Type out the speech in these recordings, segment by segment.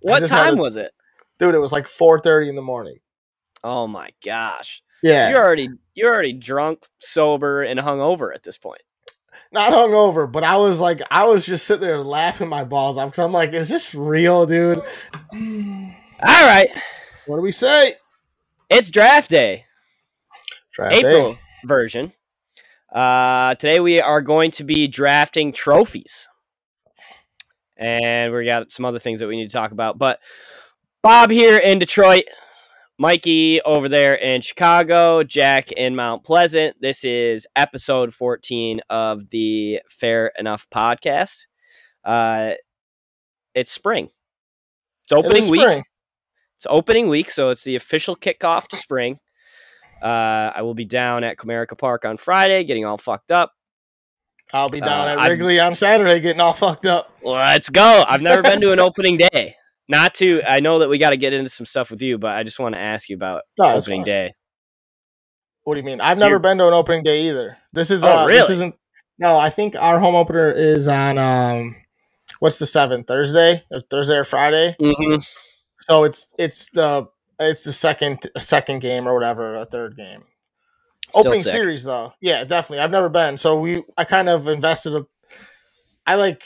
What time to- was it? dude. It was like four thirty in the morning. Oh my gosh. Yeah, You're already you're already drunk, sober, and hungover at this point. not hungover, but I was like, I was just sitting there laughing my balls off because I'm like, is this real, dude? All right. What do we say? It's draft day. Draft April day. version. Uh, today we are going to be drafting trophies, and we got some other things that we need to talk about. But Bob here in Detroit, Mikey over there in Chicago, Jack in Mount Pleasant. This is episode fourteen of the Fair Enough podcast. Uh, it's spring. It's It opening week. spring. It's opening week, so it's the official kickoff to spring. Uh, I will be down at Comerica Park on Friday, getting all fucked up. I'll be down Uh, at I'm- Wrigley on Saturday, getting all fucked up. Let's go! I've never been to an opening day. Not to, I know that we got to get into some stuff with you, but I just want to ask you about No, opening day. What do you mean? I've never been to an opening day either. This is Oh, uh, this really? isn't. No, I think our home opener is on um, what's the seventh Thursday or Thursday or Friday. hmm So it's it's the it's the second second game or whatever, a third game. Opening sick. series though, yeah, definitely. I've never been, so we I kind of invested. A, I like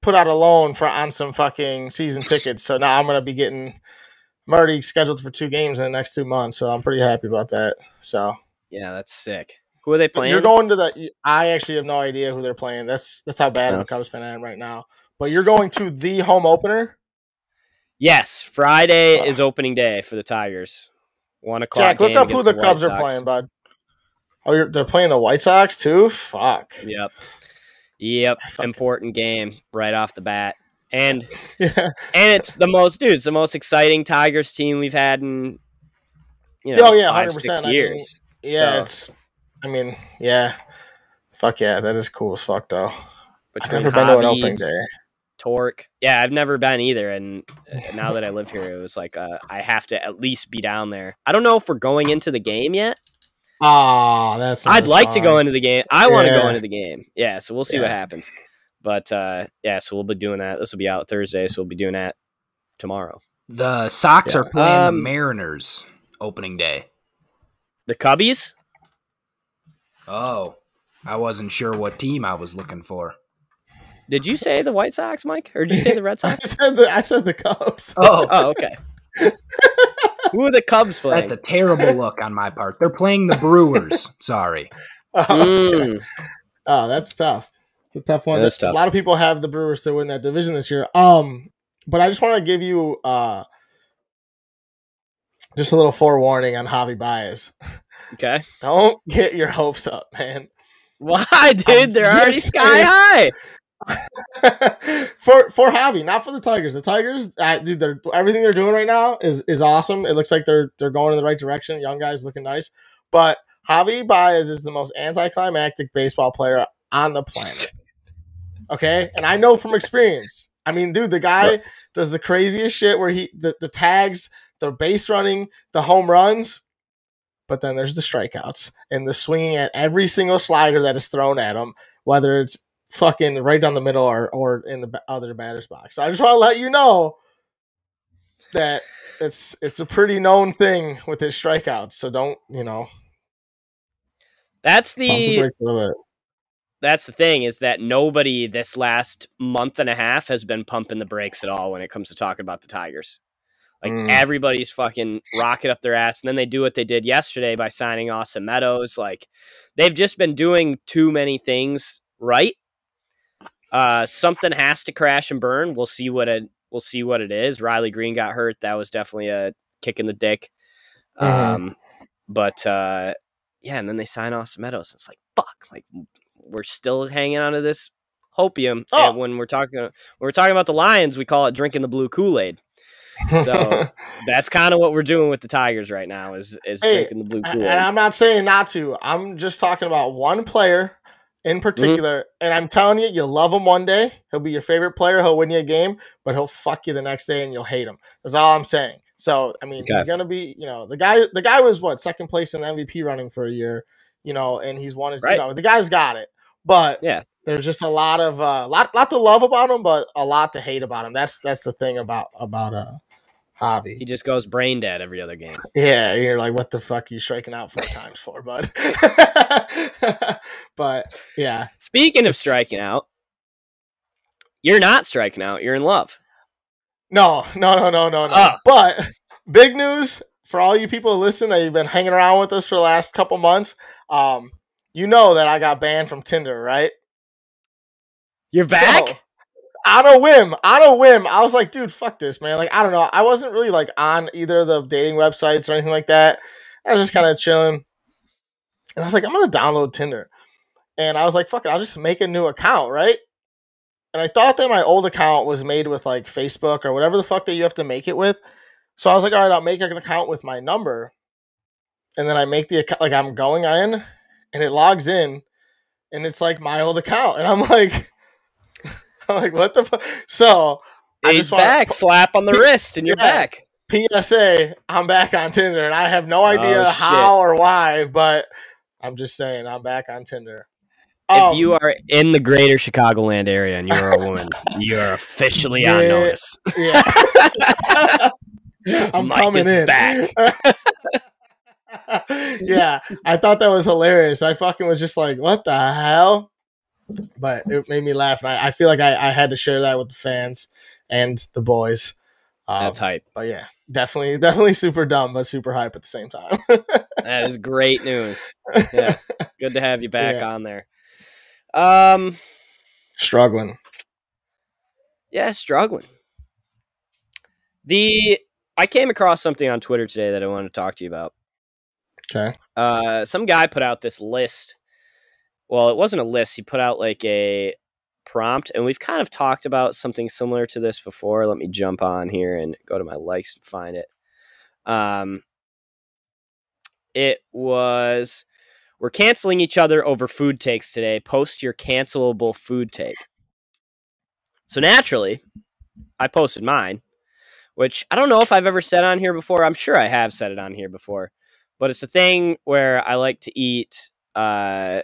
put out a loan for on some fucking season tickets, so now I'm gonna be getting. I'm already scheduled for two games in the next two months, so I'm pretty happy about that. So Yeah, that's sick. Who are they playing? you're going to the. I actually have no idea who they're playing. That's that's how bad of a Cubs fan I am right now. But you're going to the home opener, yes, Friday Oh. is opening day for the Tigers. One o'clock. Jack. Look up who the White Cubs are playing, bud. Oh, you're, they're playing the White Sox too. Fuck. Yep. Yep. Fuck. Important game right off the bat. And Yeah. and it's the most dude, it's the most exciting Tigers team we've had in you know Oh, yeah, five, 100%. six I mean, years. Yeah, So- it's. I mean, yeah. Fuck yeah, that is cool as fuck though. I've Between never been to an opening day. Torque. Yeah, I've never been either. And now that I live here, it was like uh, I have to at least be down there. I don't know if we're going into the game yet. Oh, that's. I'd like to go into the game. I want to go into the game. Yeah, so we'll see what happens. But uh, yeah, so we'll be doing that. This will be out Thursday, so we'll be doing that tomorrow. The Sox Yeah. are playing the Um, Mariners opening day. The Cubbies? Oh, I wasn't sure what team I was looking for. Did you say the White Sox, Mike? Or did you say the Red I Sox? said the I said the Cubs. Oh, Oh, okay. Who are the Cubs playing? that's a terrible look on my part. They're playing the Brewers. Sorry. Oh, Mm. oh, that's tough. It's a tough one. That's A lot of people have the Brewers to win that division this year. Um, but I just want to give you uh just a little forewarning on Javi Baez. Okay. Don't get your hopes up, man. Why, dude? I'm They're already sky saying. high. for for Javi, not for the Tigers. The Tigers, uh, dude, they're everything they're doing right now is is awesome. It looks like they're they're going in the right direction. Young guys looking nice, but Javi Baez is the most anticlimactic baseball player on the planet. Okay, and I know from experience. I mean, dude, the guy does the craziest shit where he the, the tags, the base running, the home runs, but then there's the strikeouts and the swinging at every single slider that is thrown at him, whether it's fucking right down the middle or, or in the other batter's box. So I just want to let you know that it's it's a pretty known thing with his strikeouts. So don't you know? That's the the brakes a little bit. that's the thing is that nobody this last month and a half has been pumping the brakes at all when it comes to talking about the Tigers. Like Mm. everybody's fucking rocket up their ass, and then they do what they did yesterday by signing Austin Meadows. Like they've just been doing too many things right. Uh, something has to crash and burn. We'll see what it. We'll see what it is. Riley Greene got hurt. That was definitely a kick in the dick. Mhm. Um, but uh, yeah, and then they sign Austin Meadows. It's like fuck. Like we're still hanging on to this hopium. Oh. And when we're talking when we're talking about the Lions, we call it drinking the blue Kool Aid. So that's kind of what we're doing with the Tigers right now is is Hey, drinking the blue Kool and I'm not saying not to. I'm just talking about one player in Mm-hmm. particular. And I'm telling you, you'll love him one day. He'll be your favorite player. He'll win you a game, but he'll fuck you the next day and you'll hate him. That's all I'm saying. So I mean, he's gonna be, you know, the guy. The guy was what second place in the MVP running for a year, you know, and he's won his. Right. You know, the guy's got it. but Yeah. there's just a lot of uh, lot lot to love about him, but a lot to hate about him. That's that's the thing about about uh Javi. He just goes brain dead every other game. Yeah, you're like, what the fuck are you striking out four times for, bud? but yeah, Speaking of striking out, you're not striking out. You're in love. no, no, no, no, no, no. Ah. But big news for all you people who listen that you've been hanging around with us for the last couple months. Um, you know that I got banned from Tinder, right? You're back. So, on a whim, on a whim, I was like, dude, fuck this, man. Like, I don't know. I wasn't really like on either of the dating websites or anything like that. I was just kind of chilling. And I was like, I'm gonna download Tinder. And I was like, fuck it, I'll just make a new account, right? And I thought that my old account was made with like Facebook or whatever the fuck that you have to make it with. So I was like, all right, I'll make an account with my number. And then I make the account like I'm going in and it logs in and it's like my old account. And I'm like, I'm like, what the fuck? So I He's just wanna back. Slap on the wrist, and you're Yeah. back. PSA, I'm back on Tinder, and I have no idea Oh, how or why, but I'm just saying I'm back on Tinder. if Um, you are in the greater Chicagoland area and you're a woman, you are officially on notice. yeah, I'm Mike coming is in. back. yeah, I thought that was hilarious. I fucking was just like, what the hell? But it made me laugh, and I, I feel like I, I had to share that with the fans and the boys. Um, That's hype. But yeah, definitely, definitely super dumb, but super hype at the same time. That is great news. Yeah, good to have you back Yeah. on there. Um, Struggling. yeah, struggling. The I came across something on Twitter today that I wanted to talk to you about. Okay. Uh, some guy put out this list. Well, it wasn't a list. He put out like a prompt, and we've kind of talked about something similar to this before. Let me jump on here and go to my likes and find it. Um, it was we're canceling each other over food takes today. Post your cancelable food take. So naturally, I posted mine, which I don't know if I've ever said on here before. I'm sure I have said it on here before, but it's a thing where I like to eat uh,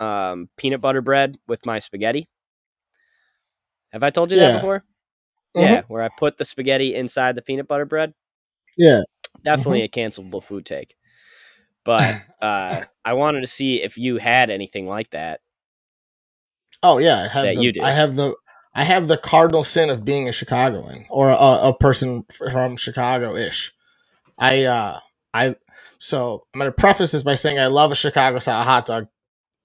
um, peanut butter bread with my spaghetti. Have I told you that Yeah. before? Mhm. Yeah, where I put the spaghetti inside the peanut butter bread. Yeah. Definitely a cancelable food take. But uh, I wanted to see if you had anything like that. Oh yeah, I have That the, you do. I have the I have the cardinal sin of being a Chicagoan or a, a person from Chicago-ish. I uh I so I'm gonna preface this by saying I love a Chicago style hot dog,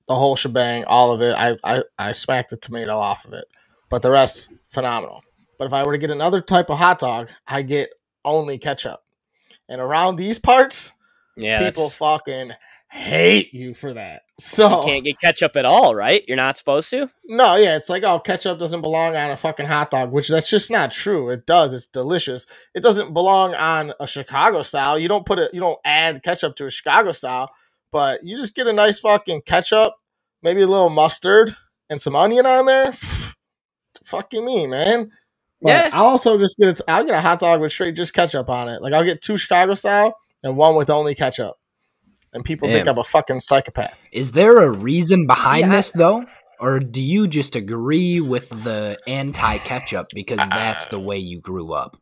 the whole shebang, all of it. I I I smacked the tomato off of it, but the rest phenomenal. But if I were to get another type of hot dog, I get only ketchup. And around these parts, Yeah, people that's- fucking hate you for that. So you can't get ketchup at all, right? You're not supposed to. No, yeah, it's like oh, ketchup doesn't belong on a fucking hot dog, which that's just not true. It does. It's delicious. It doesn't belong on a Chicago style. You don't put it. You don't add ketchup to a Chicago style, but you just get a nice fucking ketchup, maybe a little mustard and some onion on there. fucking me, man. But Yeah. I'll also just get it. I'll get a hot dog with straight just ketchup on it. Like I'll get two Chicago style and one with only ketchup. And people think I'm a fucking psychopath. Is there a reason behind I- this though? Or do you just agree with the anti ketchup because that's the way you grew up?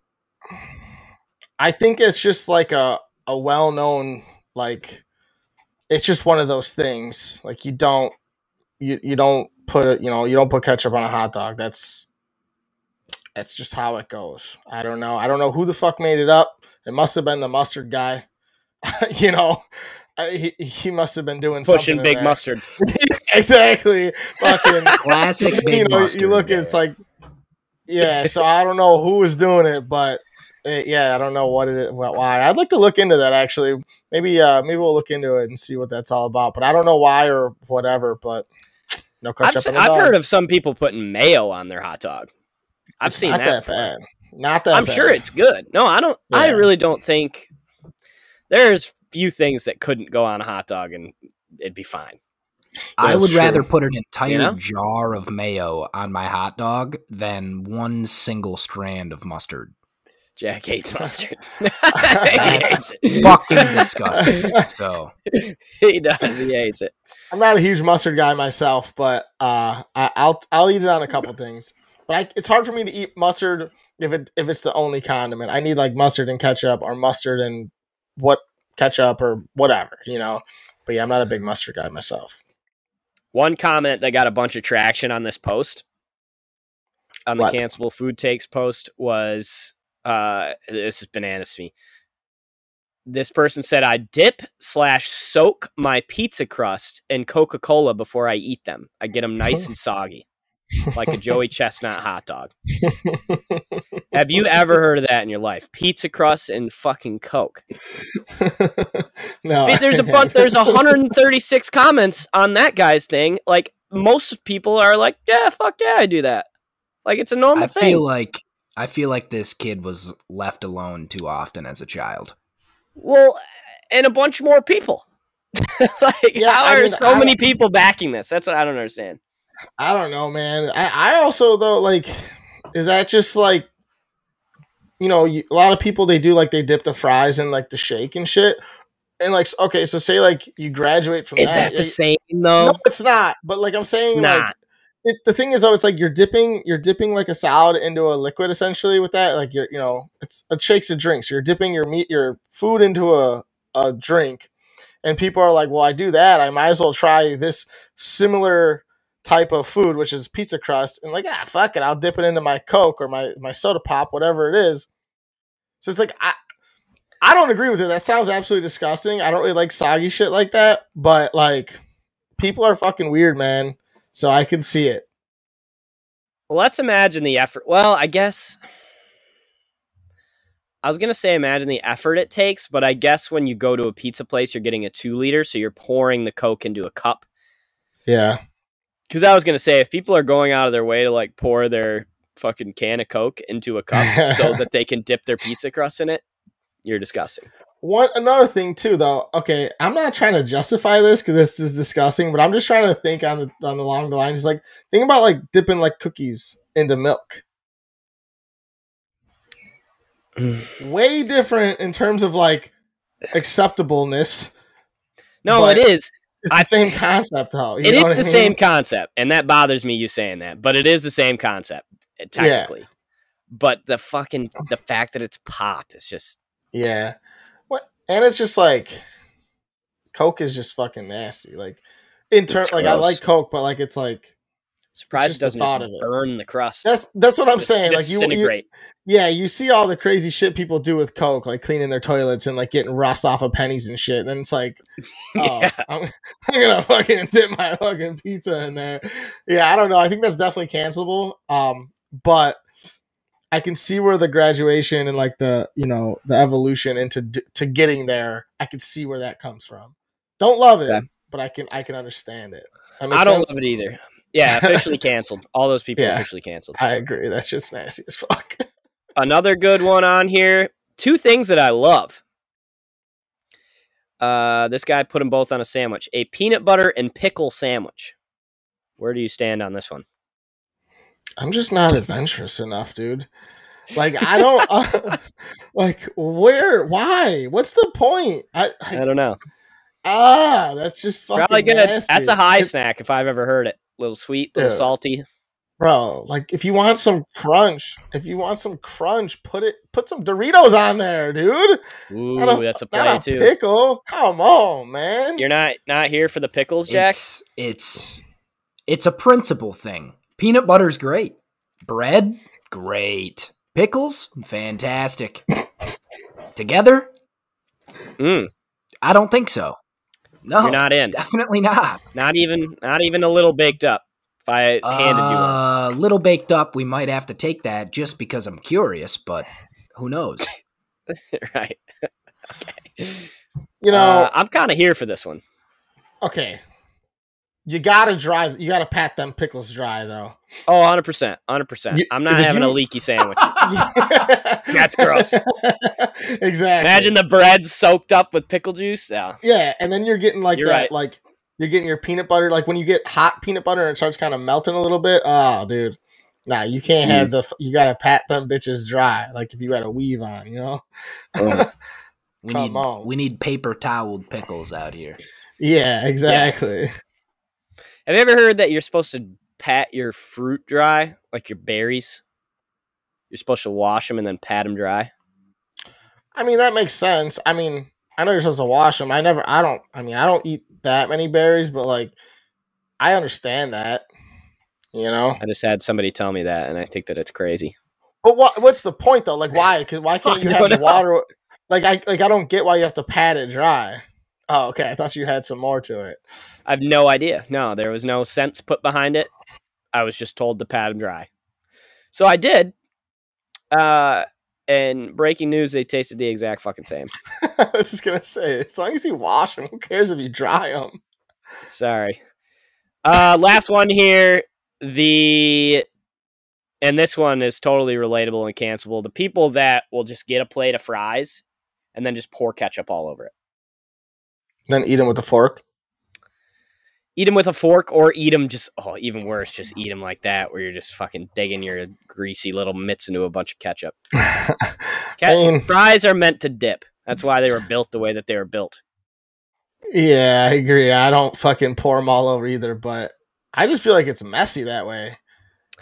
I think it's just like a a well known like it's just one of those things. Like you don't you you don't put it you know you don't put ketchup on a hot dog. That's that's just how it goes. I don't know. I don't know who the fuck made it up. It must have been the mustard guy. you know, I, he he must have been doing Pushing something big there. mustard. exactly. Fucking Classic big you know, mustard. you look, at it's like, yeah. So I don't know who was doing it, but uh, yeah, I don't know what it, what, why. I'd like to look into that actually. Maybe, uh, maybe we'll look into it and see what that's all about. But I don't know why or whatever. But no I've, ketchup. se- on a I've heard of some people putting mayo on their hot dog. I've It's seen not that. that, bad. Not that. I'm bad. sure it's good. No, I don't. I really don't think there's few things that couldn't go on a hot dog and it'd be fine. I would true. rather put an entire You know? jar of mayo on my hot dog than one single strand of mustard. Jack hates mustard. he hates it. Fucking disgusting. So He does. He hates it. I'm not a huge mustard guy myself, but uh, I, I'll I'll eat it on a couple things. But I, it's hard for me to eat mustard if it if it's the only condiment. I need like mustard and ketchup, or mustard and what ketchup or whatever, you know. But yeah, I'm not a big mustard guy myself. One comment that got a bunch of traction on this post, on the What? cancelable food takes post, was uh, this is bananas to me. This person said, "I dip slash soak my pizza crust in Coca Cola before I eat them. I get them nice and soggy, like a Joey Chestnut hot dog." Have you ever heard of that in your life? Pizza crust and fucking Coke. no, But there's a bunch. There's 136 comments on that guy's thing. Like most people are like, "Yeah, fuck yeah, I do that." Like it's a normal I thing. feel like I feel like this kid was left alone too often as a child. well, and a bunch more people. like, Yeah, how I are mean, so I- many people backing this? That's what I don't understand. I don't know, man. I, I also though like, is that just like, you know, you, a lot of people they do like they dip the fries in like the shake and shit, and like okay, so say like you graduate from Is that. that the yeah, same though? No, it's not. But like I'm saying, It's like not. It, the thing is though, it's like you're dipping you're dipping like a salad into a liquid essentially with that. Like you're you know, it's it shakes and drinks. You're dipping your meat your food into a a drink, and people are like, well, I do that. I might as well try this similar type of food, which is pizza crust, and like ah fuck it, I'll dip it into my Coke or my my soda pop, whatever it is. So it's like I. I don't agree with it. That sounds absolutely disgusting. I don't really like soggy shit like that, but like people are fucking weird, man. So I can see it. Well, let's imagine the effort. Well, I guess I was gonna say imagine the effort it takes, but I guess when you go to a pizza place, you're getting a two liter, so you're pouring the Coke into a cup. Yeah. Because I was gonna say, if people are going out of their way to like pour their fucking can of Coke into a cup so that they can dip their pizza crust in it, you're disgusting. One another thing too, though. Okay, I'm not trying to justify this because this is disgusting, but I'm just trying to think on the on the along the lines. Like think about like dipping like cookies into milk. Way different in terms of like acceptableness. No, it is. It's the I- same concept, though. It is what I the mean? same concept, and that bothers me you saying that. But it is the same concept, technically. But the fucking the fact that it's pop is just Yeah. And it's just like Coke is just fucking nasty. Like in It's like I like Coke, but like it's like surprised just it doesn't just it. burn the crust. that's that's what I'm Just saying. Like you, you, yeah, you see all the crazy shit people do with Coke, like cleaning their toilets and like getting rust off of pennies and shit. And it's like, oh, Yeah. I'm, I'm gonna fucking dip my fucking pizza in there. Yeah, I don't know. I think that's definitely cancelable. Um, but I can see where the graduation and like the you know the evolution into to getting there. I can see where that comes from. Don't love it, Yeah. but I can I can understand it. I don't love it either. Yeah, officially canceled. All those people Yeah. officially canceled. I agree. That's just nasty as fuck. Another good one on here. Two things that I love. Uh, this guy put them both on a sandwich: a peanut butter and pickle sandwich. Where do you stand on this one? I'm just not adventurous enough, dude. Like I don't uh, like where why? What's the point? I, I I don't know. ah, that's just fucking Probably good. nasty. That's a high It's- snack if I've ever heard it. A Little sweet, a little Yeah. salty. bro. Like if you want some crunch, if you want some crunch, put it put some Doritos on there, dude. Ooh, Not a- that's a Not play a too. pickle. Come on, man. You're not not here for the pickles, Jack. It's it's it's a principle thing. Peanut butter's great. Bread, great. Pickles, fantastic. Together, Mm, I don't think so. No, you're not in. definitely not. Not even not even a little baked up. If I handed you one. Uh, little baked up, we might have to take that just because I'm curious, but who knows? right. You know, Uh, I'm kind of here for this one. okay. You gotta dry. You gotta pat them pickles dry, though. Oh, 100%. 100%. You- I'm not if having a leaky sandwich. That's gross. exactly. Imagine the bread soaked up with pickle juice. Yeah. Yeah, and then you're getting like You're that, right. like you're getting your peanut butter. Like when you get hot peanut butter and it starts kind of melting a little bit. Oh, dude, Nah, you can't have mm. the. You gotta pat them bitches dry, like if you had a weave on, you know. Oh. We Come need on. we need paper toweled pickles out here. yeah, exactly. Have you ever heard that you're supposed to pat your fruit dry, like your berries? You're supposed to wash them and then pat them dry. I mean, that makes sense. I mean, I know you're supposed to wash them. I never. I don't. I mean, I don't eat that many berries, but like, I understand that. You know. I just had somebody tell me that, and I think that it's crazy. But what? What's the point though? Like, why? Cause why can't you have the water? Like, I like I don't get why you have to pat it dry. Oh, okay. I thought you had some more to it. I have no idea. No, there was no sense put behind it. I was just told to pat them dry. So I did. Uh, and breaking news, they tasted the exact fucking same. I was just gonna say, as long as you wash them, who cares if you dry them? Sorry. Uh, last one here. The and this one is totally relatable and cancelable. The people that will just get a plate of fries and then just pour ketchup all over it. Then eat them with a fork. Eat them with a fork or eat them just oh, even worse, just eat them like that, where you're just fucking digging your greasy little mitts into a bunch of ketchup. I mean, fries are meant to dip. That's why they were built the way that they were built. yeah, I agree. I don't fucking pour them all over either, but I just feel like it's messy that way.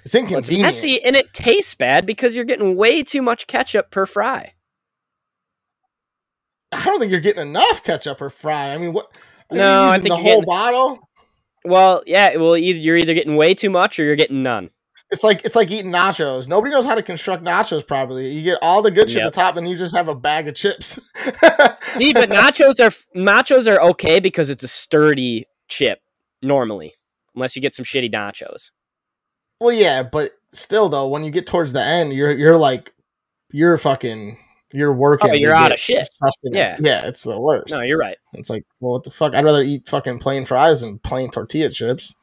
It's Well, it's inconvenient. messy and it tastes bad because you're getting way too much ketchup per fry. I don't think you're getting enough ketchup or fry. I mean, what? No, I think the whole getting- bottle. Well, yeah, well, either you're either getting way too much or you're getting none. It's like it's like eating nachos. Nobody knows how to construct nachos properly. You get all the good shit Yep. at the top, and you just have a bag of chips. See, but nachos are nachos are okay because it's a sturdy chip normally, unless you get some shitty nachos. well, yeah, but still, though, when you get towards the end, you're you're like you're fucking you're working. Oh, you're out of shit. sustenance. Yeah. yeah, it's the worst. No, you're right. It's like, well, what the fuck? I'd rather eat fucking plain fries than plain tortilla chips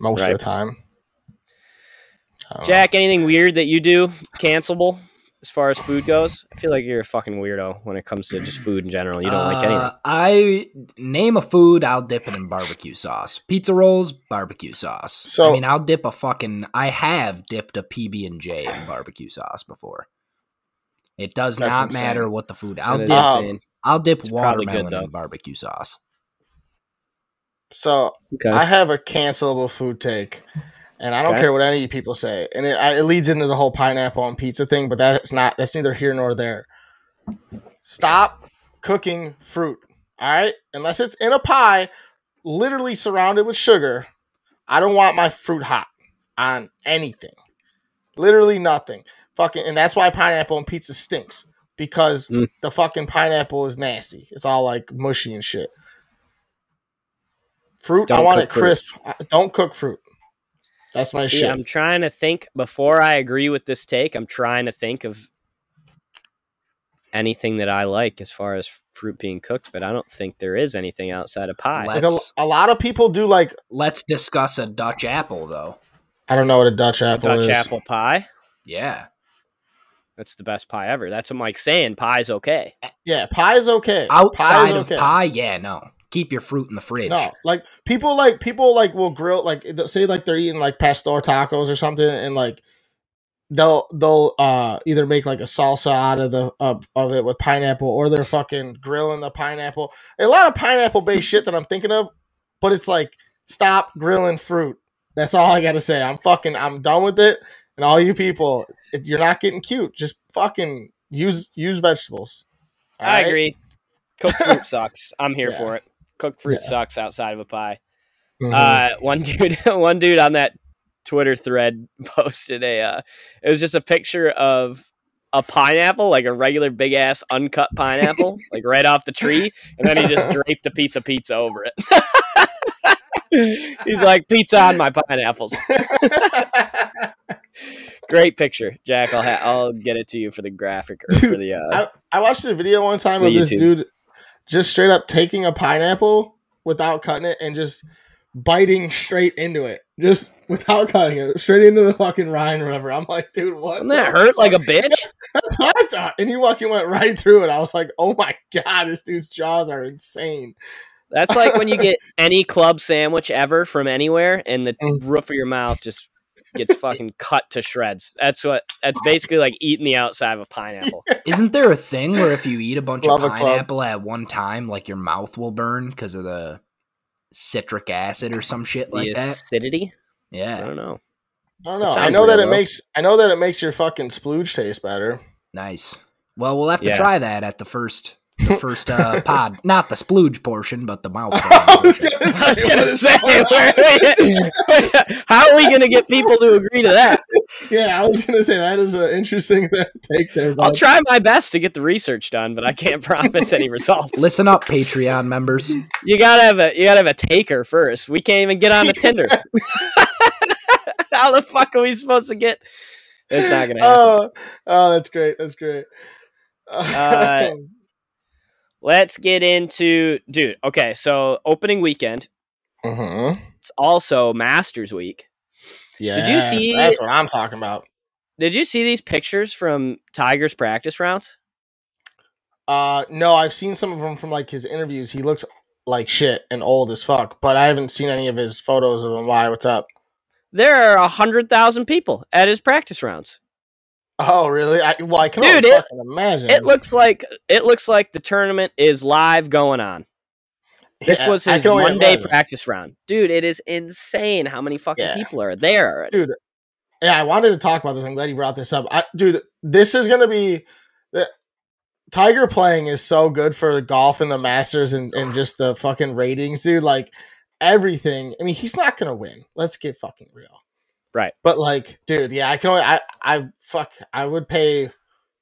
most Right. of the time. I don't know. Jack, anything weird that you do cancelable as far as food goes? I feel like you're a fucking weirdo when it comes to just food in general. You don't like anything. Uh, I name a food, I'll dip it in barbecue sauce. Pizza rolls, barbecue sauce. So- I mean, I'll dip a fucking. I have dipped a PB and J in barbecue sauce before. It does That's not insane. matter what the food. I'll That is dip. Um. I'll dip it's probably good, watermelon in barbecue sauce. So Okay. I have a cancelable food take, and I don't Okay. care what any of you people say, and it, I, it leads into the whole pineapple and pizza thing. But that's not that's neither here nor there. Stop cooking fruit. All right, unless it's in a pie, literally surrounded with sugar. I don't want my fruit hot on anything. Literally nothing. Fucking, and that's why pineapple and pizza stinks because Mm. the fucking pineapple is nasty. It's all like mushy and shit. Fruit, I Don't want it crisp. I- Don't cook fruit. That's my See, shit. I'm trying to think before I agree with this take. I'm trying to think of anything that I like as far as fruit being cooked, but I don't think there is anything outside of pie. Like a, a lot of people do like Let's discuss a Dutch apple, though. I don't know what a Dutch apple is a Dutch is. apple pie. Yeah. That's the best pie ever. That's what Mike's saying. Pie's okay. Yeah, pie is okay. Outside Pie is of okay. pie, yeah, no. Keep your fruit in the fridge. No, like people like people like will grill like say like they're eating like pastor tacos or something, and like they'll they'll uh either make like a salsa out of the of, of it with pineapple, or they're fucking grilling the pineapple. A lot of pineapple based shit that I'm thinking of, but it's like stop grilling fruit. That's all I gotta say. I'm fucking I'm done with it. And all you people, if you're not getting cute, just fucking use use vegetables. I right? agree. Cooked fruit sucks. I'm here Yeah. for it. Cooked fruit Yeah. sucks outside of a pie. Mhm. Uh, one dude, one dude on that Twitter thread posted a. Uh, it was just a picture of a pineapple, like a regular big ass uncut pineapple, like right off the tree, and then he just draped a piece of pizza over it. He's like pizza on my pineapples. Great picture, Jack. I'll ha- I'll get it to you for the graphic or for the. Uh, I, I watched a video one time of this dude just straight up taking a pineapple without cutting it and just biting straight into it, just without cutting it, straight into the fucking rind or whatever. I'm like, dude, what? doesn't that hurt like a bitch? That's what I thought. And he fucking went right through it. I was like, oh my god, this dude's jaws are insane. That's like when you get any club sandwich ever from anywhere, and the Mm. roof of your mouth just gets fucking cut to shreds. That's what. That's basically like eating the outside of a pineapple. Isn't there a thing where if you eat a bunch Love of pineapple at one time, like your mouth will burn because of the citric acid or some shit like the that? acidity. Yeah. I don't know. I don't know. I know that it though. makes. I know that it makes your fucking splooge taste better. nice. Well, we'll have to Yeah. try that at the first, the first uh, pod. Not the splooge portion, but the mouth. I was gonna say, gonna what is- say, how are we gonna get people to agree to that? yeah, I was gonna say that is an interesting take there. I'll try my best to get the research done, but I can't promise any results. Listen up, Patreon members. You gotta have a you gotta have a taker first. We can't even get on the Tinder. How the fuck are we supposed to get? It's not gonna happen. oh, oh, that's great. That's great. Uh, Let's get into dude. Okay, so opening weekend. Mhm. It's also Masters week. Yes, you see- That's what I'm talking about. Did you see these pictures from Tiger's practice rounds? Uh, no, I've seen some of them from like his interviews. He looks like shit and old as fuck, but I haven't seen any of his photos of him. Why? What's up? There are a hundred thousand people at his practice rounds. Oh, really? I, well, I can Dude, only it- fucking imagine. It looks like it looks like the tournament is live going on. This Yeah, was his one day practice round. Dude, it is insane how many fucking Yeah. people are there already. Dude, Yeah, I wanted to talk about this. I'm glad you brought this up. I, dude, this is gonna be the Tiger playing is so good for golf and the Masters and, and just the fucking ratings, dude. Like everything. I mean, he's not gonna win. Let's get fucking real. Right. But like, dude, yeah, I can only I I fuck I would pay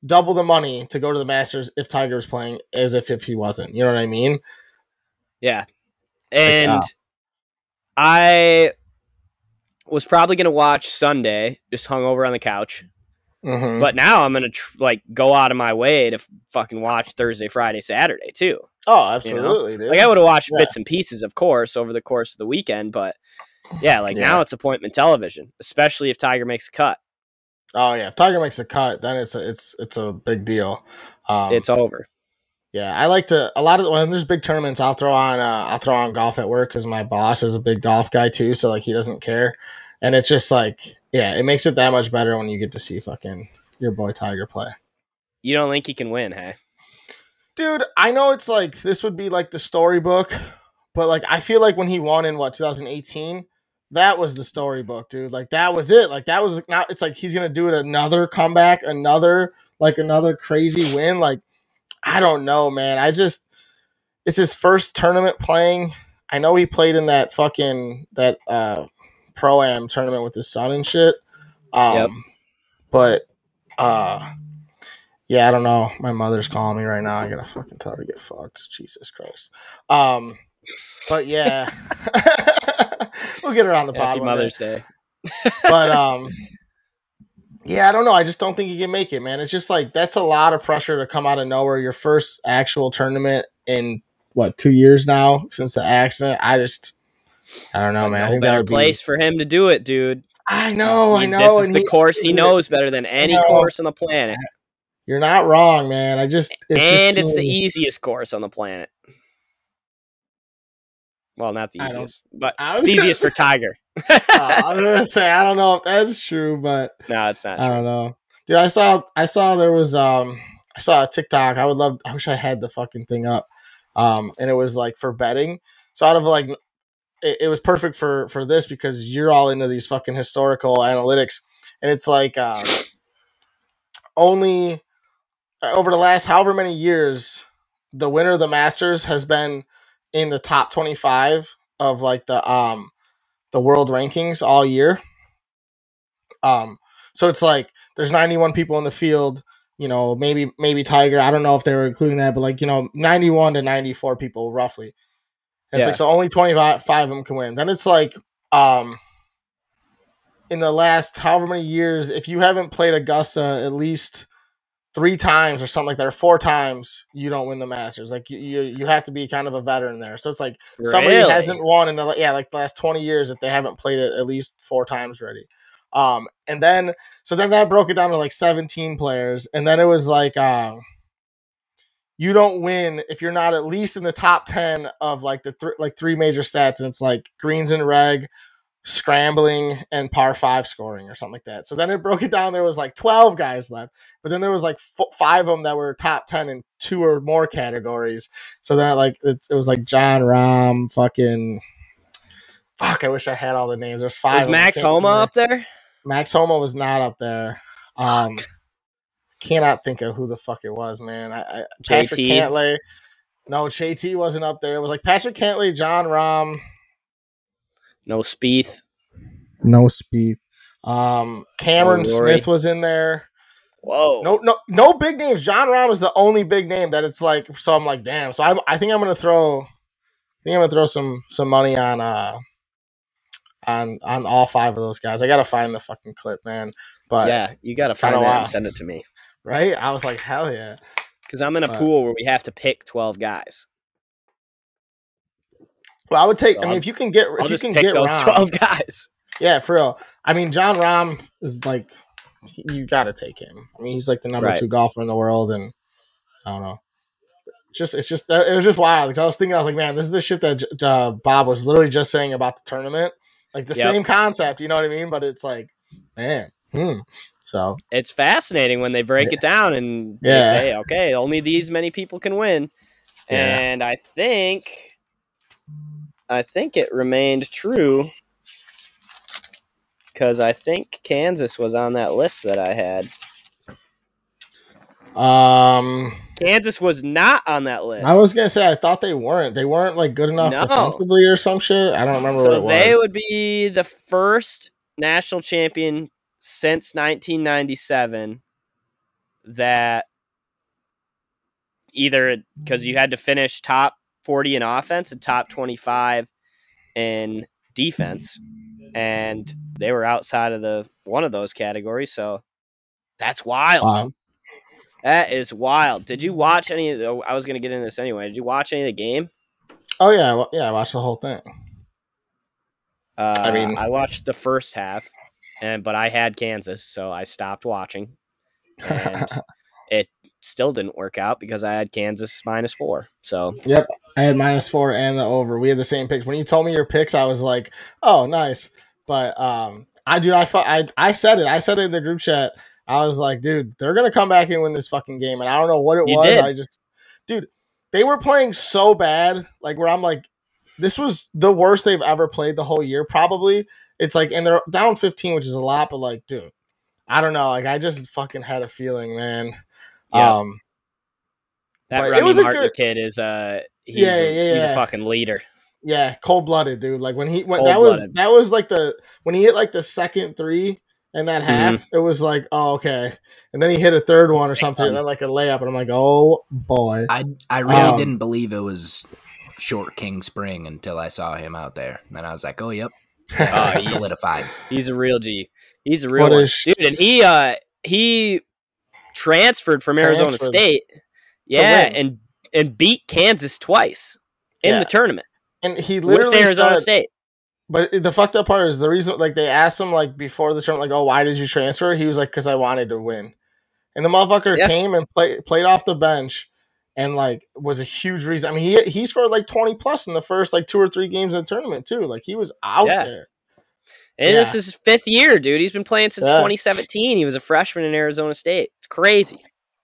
double the money to go to the Masters if Tiger was playing as if if he wasn't. You know what I mean? Yeah. And uh, I was probably going to watch Sunday, just hung over on the couch. Mhm. But now I'm going to tr- like go out of my way to f- fucking watch Thursday, Friday, Saturday too. oh, absolutely, dude. Like I would have watched Yeah. bits and pieces, of course, over the course of the weekend, but yeah, like Yeah. now it's appointment television, especially if Tiger makes a cut. oh yeah, if Tiger makes a cut, then it's a, it's it's a big deal. Um, it's over. Yeah, I like to a lot of when there's big tournaments. I'll throw on uh, I'll throw on golf at work because my boss is a big golf guy too. So like he doesn't care, and it's just like yeah, it makes it that much better when you get to see fucking your boy Tiger play. You don't think he can win, hey? Dude, I know it's like this would be like the storybook, but like I feel like when he won in what 2018, that was the storybook, dude. Like that was it. Like that was now it's like he's gonna do it another comeback, another like another crazy win. Like I don't know, man. I just it's his first tournament playing. I know he played in that fucking that uh pro am tournament with his son and shit. Um Yep. but uh yeah, I don't know. My mother's calling me right now. I gotta fucking tell her to get fucked. Jesus Christ. Um, but yeah, we'll get her on the pod. Happy. Mother's Day. But um, yeah, I don't know. I just don't think he can make it, man. It's just like that's a lot of pressure to come out of nowhere. Your first actual tournament in what two years now since the accident. I just, I don't know, man. I think that would place be. Place for him to do it, dude. I know, I He- know. This is and the he- course he knows better than any know. course on the planet, You're not wrong, man. I just, it just and it's the easiest course on the planet. Well, not the easiest, but it's easiest for Tiger. Uh, I was gonna say I don't know if that's true, but no, it's not. I True. don't know. Dude, I saw I saw there was um I saw a TikTok. I would love I wish I had the fucking thing up. Um and it was like for betting. So out of like it, it was perfect for for this because you're all into these fucking historical analytics and it's like um only uh, over the last however many years the winner of the Masters has been in the top 25 of like the um the world rankings all year. Um, so it's like there's 91 people in the field. You know, maybe maybe Tiger. I don't know if they were including that, but like you know, 91 to 94 people roughly. It's Yeah. like so only 25 five of them can win. Then it's like um in the last however many years, if you haven't played Augusta at least three times or something like that, or four times, you don't win the Masters. Like you, you, you have to be kind of a veteran there. So it's like somebody hasn't won in the yeah like the last 20 years if they haven't played it at least four times already um and then so then that broke it down to like 17 players and then it was like um you don't win if you're not at least in the top 10 of like the th- like three major stats and it's like greens and reg scrambling, and par five scoring or something like that. So then it broke it down. There was like 12 guys left, but then there was like f- five of them that were top 10 in two or more categories. So then like it, it was like Jon Rahm fucking. Fuck! I wish I had all the names. There's five. Was of them. I Max Homa up there? Max Homa was not up there. Um, cannot think of who the fuck it was, man. I, I Patrick JT? Cantlay. No, JT wasn't up there. It was like Patrick Cantlay, Jon Rahm, No Spieth. no Spieth. Um, Cameron Oh, Smith was in there. Whoa. No, no, no big names. Jon Rahm is the only big name that it's like. So I'm like, damn. So I, I think I'm gonna throw. I think I'm gonna throw some some money on uh on on all five of those guys. I gotta find the fucking clip, man. But yeah, you got to find Kinda that wild. and send it to me. right, I was like, hell yeah. Because I'm in a But- pool where we have to pick 12 guys. Well, I would take. So I mean, I'll- if you can get, I'll if you can get those Rahm, 12 guys. yeah, for real. I mean, Jon Rahm is like, you got to take him. I mean, he's like the number Right. two golfer in the world, and I don't know. Just it's just it was just wild because I was thinking I was like, man, this is the shit that uh, Bob was literally just saying about the tournament, like the Yep. same concept. You know what I mean? But it's like, man, hmm. So It's fascinating when they break it down and Yeah. say, okay, only these many people can win. Yeah. And I think, I think it remained true because I think Kansas was on that list that I had. um, Kansas was not on that list. I was gonna say I thought they weren't. They weren't like good enough No. defensively or some shit. I don't remember so what it they would be the first national champion since 1997 that either because you had to finish top 40 in offense and top 25 in defense and they were outside of the one of those categories so that's wild Wow. that is wild did you watch any of the i was going to get into this anyway did you watch any of the game Oh yeah, yeah. I watched the whole thing. Uh, I mean- I watched the first half, and but I had Kansas, so I stopped watching, and it still didn't work out because I had Kansas minus four. So Yep, I had minus four and the over. We had the same picks. When you told me your picks, I was like, "Oh, nice." But um, I dude, I I I said it. I said it in the group chat. I was like, "Dude, they're gonna come back and win this fucking game." And I don't know what it You was. did. I just, dude, they were playing so bad. Like where I'm like, this was the worst they've ever played the whole year. Probably. It's like, and they're down 15, which is a lot. But like, dude, I don't know. Like I just fucking had a feeling, man. Yeah. Um, that it was a Martin good- kid is uh he's, Yeah, a, yeah, he's a fucking leader. Yeah, cold blooded, dude. Like when he when that was that was like the when he hit like the second three in that Mm-hmm. half, it was like, oh okay. And then he hit a third one or something, and then like a layup, and I'm like, oh boy. I I really Um, didn't believe it was short King Spring until I saw him out there. And then I was like, oh yep, Oh, uh, he's- solidified. He's a real G. He's a real one. is- dude, and he uh he transferred from Arizona Transferred. State. Yeah, and and beat Kansas twice in Yeah. the tournament and he with Arizona said, State. but the fucked up part is the reason like they asked him like before the tournament, like, oh, why did you transfer? He was like, because I wanted to win. And the motherfucker Yeah. came and played played off the bench and like was a huge reason. I mean, he he scored like 20 plus in the first like two or three games of the tournament too. Like he was out Yeah. there. And this is his fifth year, dude. He's been playing since Yeah. 2017. He was a freshman in Arizona State. It's crazy.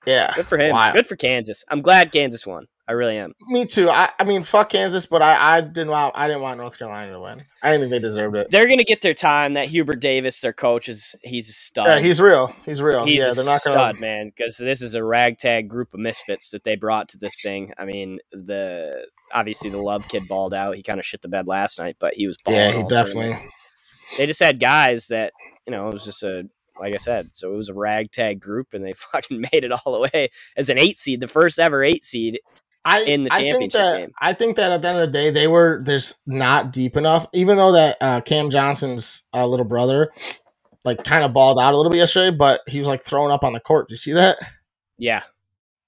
Yeah. Good for him. Wild. Good for Kansas. I'm glad Kansas won. I really am. Me too. I, I mean, fuck Kansas, but I, I didn't want I didn't want North Carolina to win. I didn't think they deserved it. They're gonna get their time. That Hubert Davis, their coach, is he's a stud. Yeah, he's real. He's real. He's yeah, a they're not gonna. stud, man. Because this is a ragtag group of misfits that they brought to this thing. I mean, the obviously the Love kid balled out. He kind of shit the bed last night, but he was balling Yeah, he definitely. They just had guys that you know it was just a like I said. So it was a ragtag group, and they fucking made it all the way as an eight seed, the first ever eight seed. I, in the I think championship that game. I think that at the end of the day they were there's not deep enough. Even though that uh, Cam Johnson's uh, little brother like kind of balled out a little bit yesterday, but he was like thrown up on the court. Do you see that? Yeah,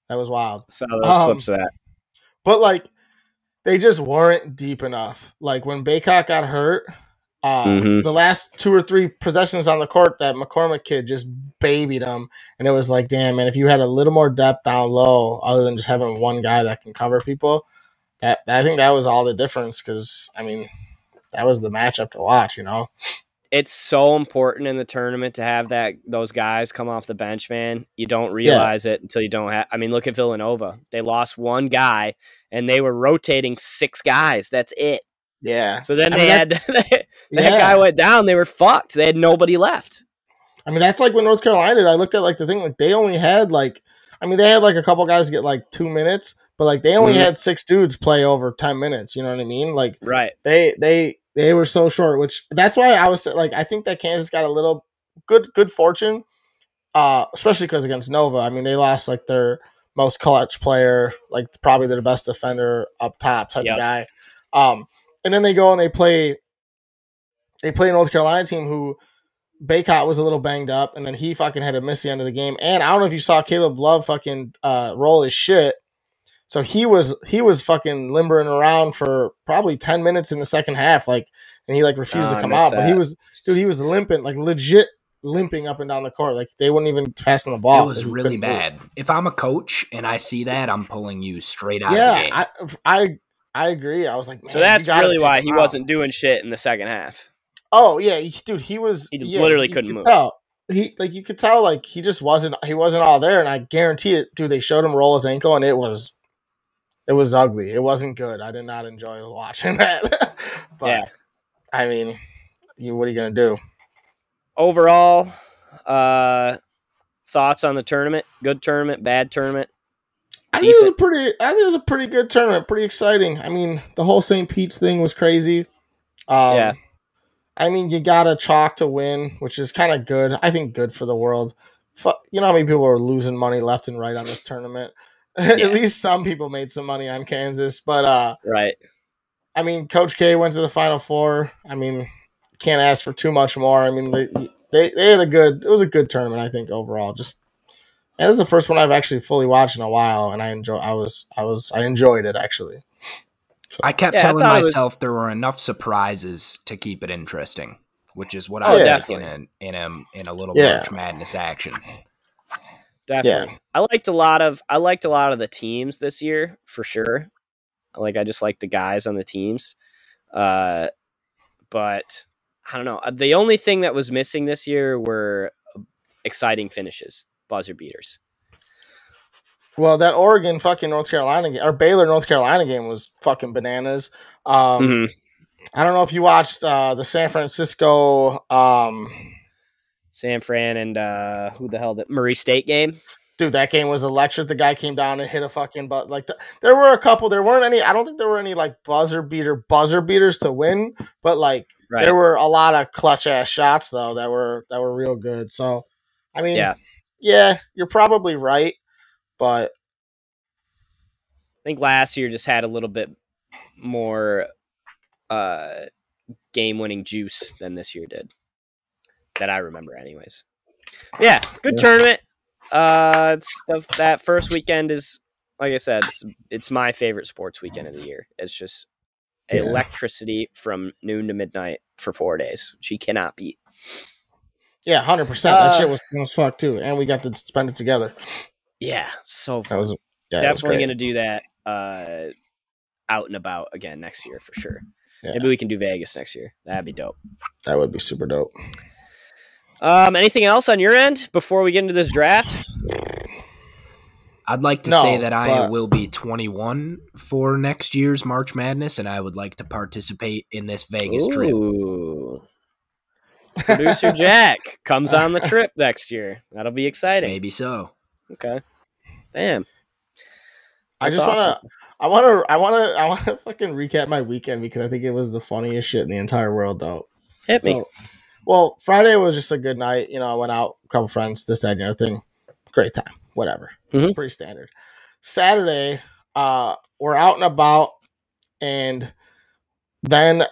That was wild. saw those Um, clips of that. But like they just weren't deep enough. Like when Baycock got hurt, uh, Mhm. the last two or three possessions on the court, that McCormack kid just babied him, and it was like, damn man, if you had a little more depth down low, other than just having one guy that can cover people, that I think that was all the difference. Because I mean, that was the matchup to watch. You know, it's so important in the tournament to have that those guys come off the bench, man. You don't realize yeah. it until you don't have. I mean, look at Villanova. They lost one guy, and they were rotating six guys. That's it. Yeah. So then I they mean, had that yeah. guy went down. They were fucked. They had nobody left. I mean, that's like when North Carolina. I looked at like the thing like they only had like, I mean, they had like a couple guys get like two minutes, but like they only mm-hmm. had six dudes play over ten minutes. You know what I mean? Like, right? They they they were so short, which that's why I was like, I think that Kansas got a little good good fortune, uh, especially because against Nova. I mean, they lost like their most clutch player, like probably their best defender up top type yep. of guy. Um, and then they go and they play they play a North Carolina team who Bacot was a little banged up, and then he fucking had to miss the end of the game. And I don't know if you saw Caleb Love fucking uh, roll his shit. So he was he was fucking limbering around for probably ten minutes in the second half, like, and he like refused oh, to come out. That. But he was dude, he was limping, like legit limping up and down the court. Like they wouldn't even pass him the ball. It was really bad. Move. If I'm a coach and I see that, I'm pulling you straight out. Yeah, I I I agree. I was like, so that's really why he out. wasn't doing shit in the second half. Oh yeah, dude, he was. He yeah, literally couldn't could move. Tell. He like you could tell like he just wasn't he wasn't all there, and I guarantee it, dude. They showed him roll his ankle, and it was it was ugly. It wasn't good. I did not enjoy watching that. but yeah. I mean, you, what are you gonna do? Overall, uh, thoughts on the tournament? Good tournament, bad tournament. I think it was a pretty. I think it was a pretty good tournament. Pretty exciting. I mean, the whole St. Pete's thing was crazy. Um, yeah. I mean, you got a chalk to win, which is kind of good. I think good for the world. You know how many people are losing money left and right on this tournament. Yeah. At least some people made some money on Kansas, but uh, right. I mean, Coach K went to the Final Four. I mean, can't ask for too much more. I mean, they they, they had a good. It was a good tournament, I think overall. Just and this is the first one I've actually fully watched in a while, and I enjoy. I was I was I enjoyed it actually. So. I kept yeah, telling I myself was... there were enough surprises to keep it interesting, which is what oh, I yeah, in a, in a in a little yeah. March Madness action. Definitely, yeah. I liked a lot of I liked a lot of the teams this year for sure. Like I just like the guys on the teams, uh, but I don't know. The only thing that was missing this year were exciting finishes buzzer beaters. Well, that Oregon fucking North Carolina game or Baylor North Carolina game was fucking bananas. Um, mm-hmm. I don't know if you watched uh, the San Francisco, um, San Fran, and uh, who the hell that Murray State game. Dude, that game was electric. The guy came down and hit a fucking but like the, there were a couple. There weren't any. I don't think there were any like buzzer beater buzzer beaters to win, but like right. there were a lot of clutch ass shots though that were that were real good. So, I mean, yeah, yeah, you're probably right, but I think last year just had a little bit more uh, game winning juice than this year did. That I remember, anyways. Yeah, good yeah. tournament. Uh, the, that first weekend is like I said, it's, it's, my favorite sports weekend of the year. It's just yeah. electricity from noon to midnight for four days, She cannot beat. Yeah, hundred uh, percent. That shit was, was fuck too, and we got to spend it together. Yeah, so fun. Was, yeah, definitely gonna do that uh, out and about again next year for sure. Yeah. Maybe we can do Vegas next year. That'd be dope. That would be super dope. Um, anything else on your end before we get into this draft? I'd like to no, say that I but... will be 21 for next year's March Madness, and I would like to participate in this Vegas Ooh. trip. Producer Jack comes on the trip next year. That'll be exciting. Maybe so. Okay. Damn. That's I just awesome. want to. I want to. I want to. I want to fucking recap my weekend because I think it was the funniest shit in the entire world, though. Hit so, me. Well, Friday was just a good night. You know, I went out, a couple friends, this, that, and the other thing. Great time. Whatever. Mm-hmm. Pretty standard. Saturday, uh, we're out and about, and then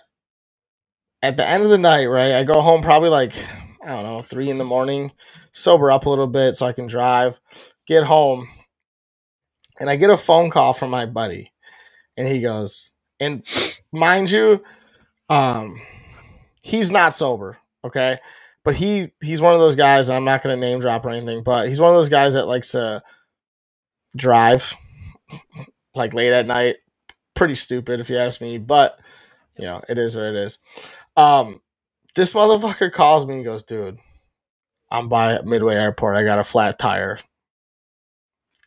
at the end of the night, right? I go home probably like I don't know three in the morning, sober up a little bit so I can drive. Get home, and I get a phone call from my buddy, and he goes, and mind you, um, he's not sober, okay, but he he's one of those guys. I'm not to name drop or anything, but he's one of those guys that likes to drive like late at night. Pretty stupid if you ask me, but you know, it is what it is. Um, this motherfucker calls me and goes, dude, I'm by Midway Airport. I got a flat tire.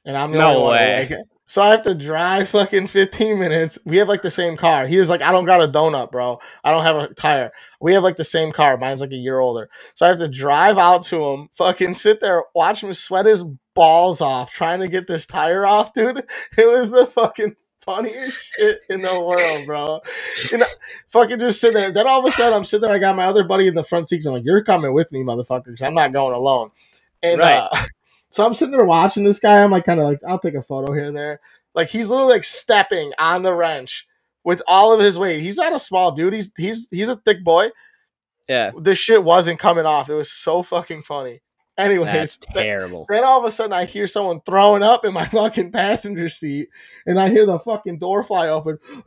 And I'm the no way. So I have to drive fucking 15 minutes. We have like the same car. He was like, I don't got a donut, bro. I don't have a tire. We have like the same car. Mine's like a year older. So I have to drive out to him, fucking sit there, watch him sweat his balls off, trying to get this tire off, dude. It was the fucking funniest shit in the world, bro. You know, fucking just sit there. Then all of a sudden I'm sitting there. I got my other buddy in the front seat. I'm like, you're coming with me, motherfucker, because I'm not going alone. And right. uh, so I'm sitting there watching this guy. I'm like, kind of like, I'll take a photo here and there. Like he's literally like stepping on the wrench with all of his weight. He's not a small dude. He's he's he's a thick boy. Yeah. This shit wasn't coming off. It was so fucking funny. Anyways, that's terrible. Then, then all of a sudden I hear someone throwing up in my fucking passenger seat, and I hear the fucking door fly open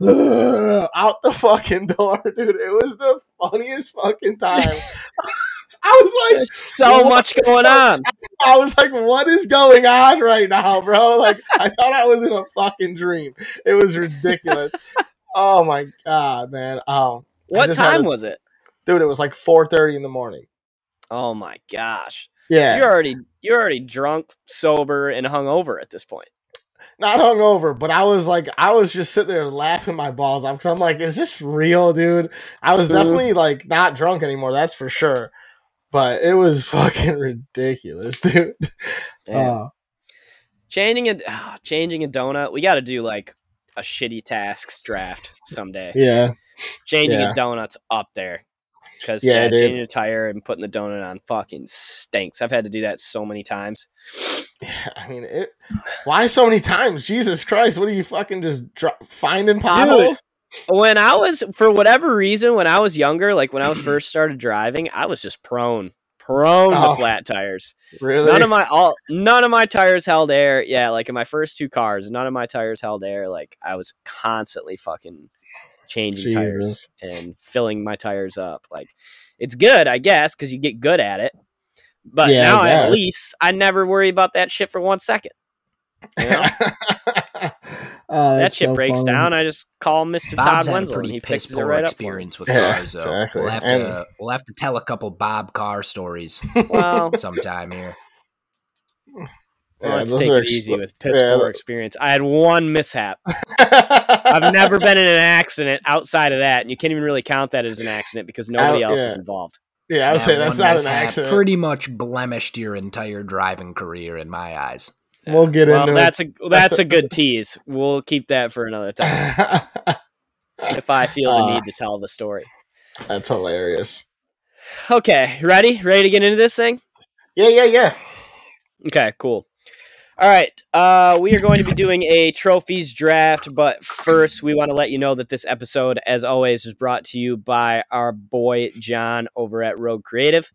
out the fucking door, dude. It was the funniest fucking time. I was like, There's so much going on. I was like, what is going on right now, bro? Like, I thought I was in a fucking dream. It was ridiculous. oh my god, man. Oh, what time was it, dude? It was like four thirty in the morning. Oh my gosh. Yeah, you're already you're already drunk, sober, and hungover at this point not hungover, but I was like, I was just sitting there laughing my balls off because I'm like, is this real, dude? I was definitely like not drunk anymore, that's for sure but it was fucking ridiculous, dude. Uh, changing a uh, changing a donut. We got to do like a shitty tasks draft someday. Yeah, changing yeah. a donut's up there because yeah, yeah changing a tire and putting the donut on fucking stinks. I've had to do that so many times. Yeah, I mean, it. Why so many times? Jesus Christ! What are you fucking just dro- finding potholes? When I was for whatever reason when I was younger, like when I was first started driving, I was just prone prone oh, to flat tires. Really? None of my all none of my tires held air. Yeah, like in my first two cars, none of my tires held air. Like I was constantly fucking changing Jesus. tires and filling my tires up. Like it's good, I guess, because you get good at it. But yeah, now at least I never worry about that shit for one second. You know? oh, that shit so breaks funny. down. I just call Mister Todd Wenzel and he fixes it right experience with cars. Yeah, exactly. We'll have and, to we'll have to tell a couple Bob Carr stories. Well, sometime here. Well, let's take it easy with piss yeah. poor experience. I had one mishap. I've never been in an accident outside of that, and you can't even really count that as an accident because nobody else yeah. is involved. Yeah, I would say that's not an accident. Pretty much blemished your entire driving career in my eyes. We'll get well, into that's it. a that's, a, a, good tease. We'll keep that for another time. if I feel the uh, need to tell the story. That's hilarious. Okay, ready? Ready to get into this thing? Yeah, yeah, yeah. Okay, cool. All right, uh, we are going to be doing a trophies draft, but first, we want to let you know that this episode, as always, is brought to you by our boy John over at Rogue Creative.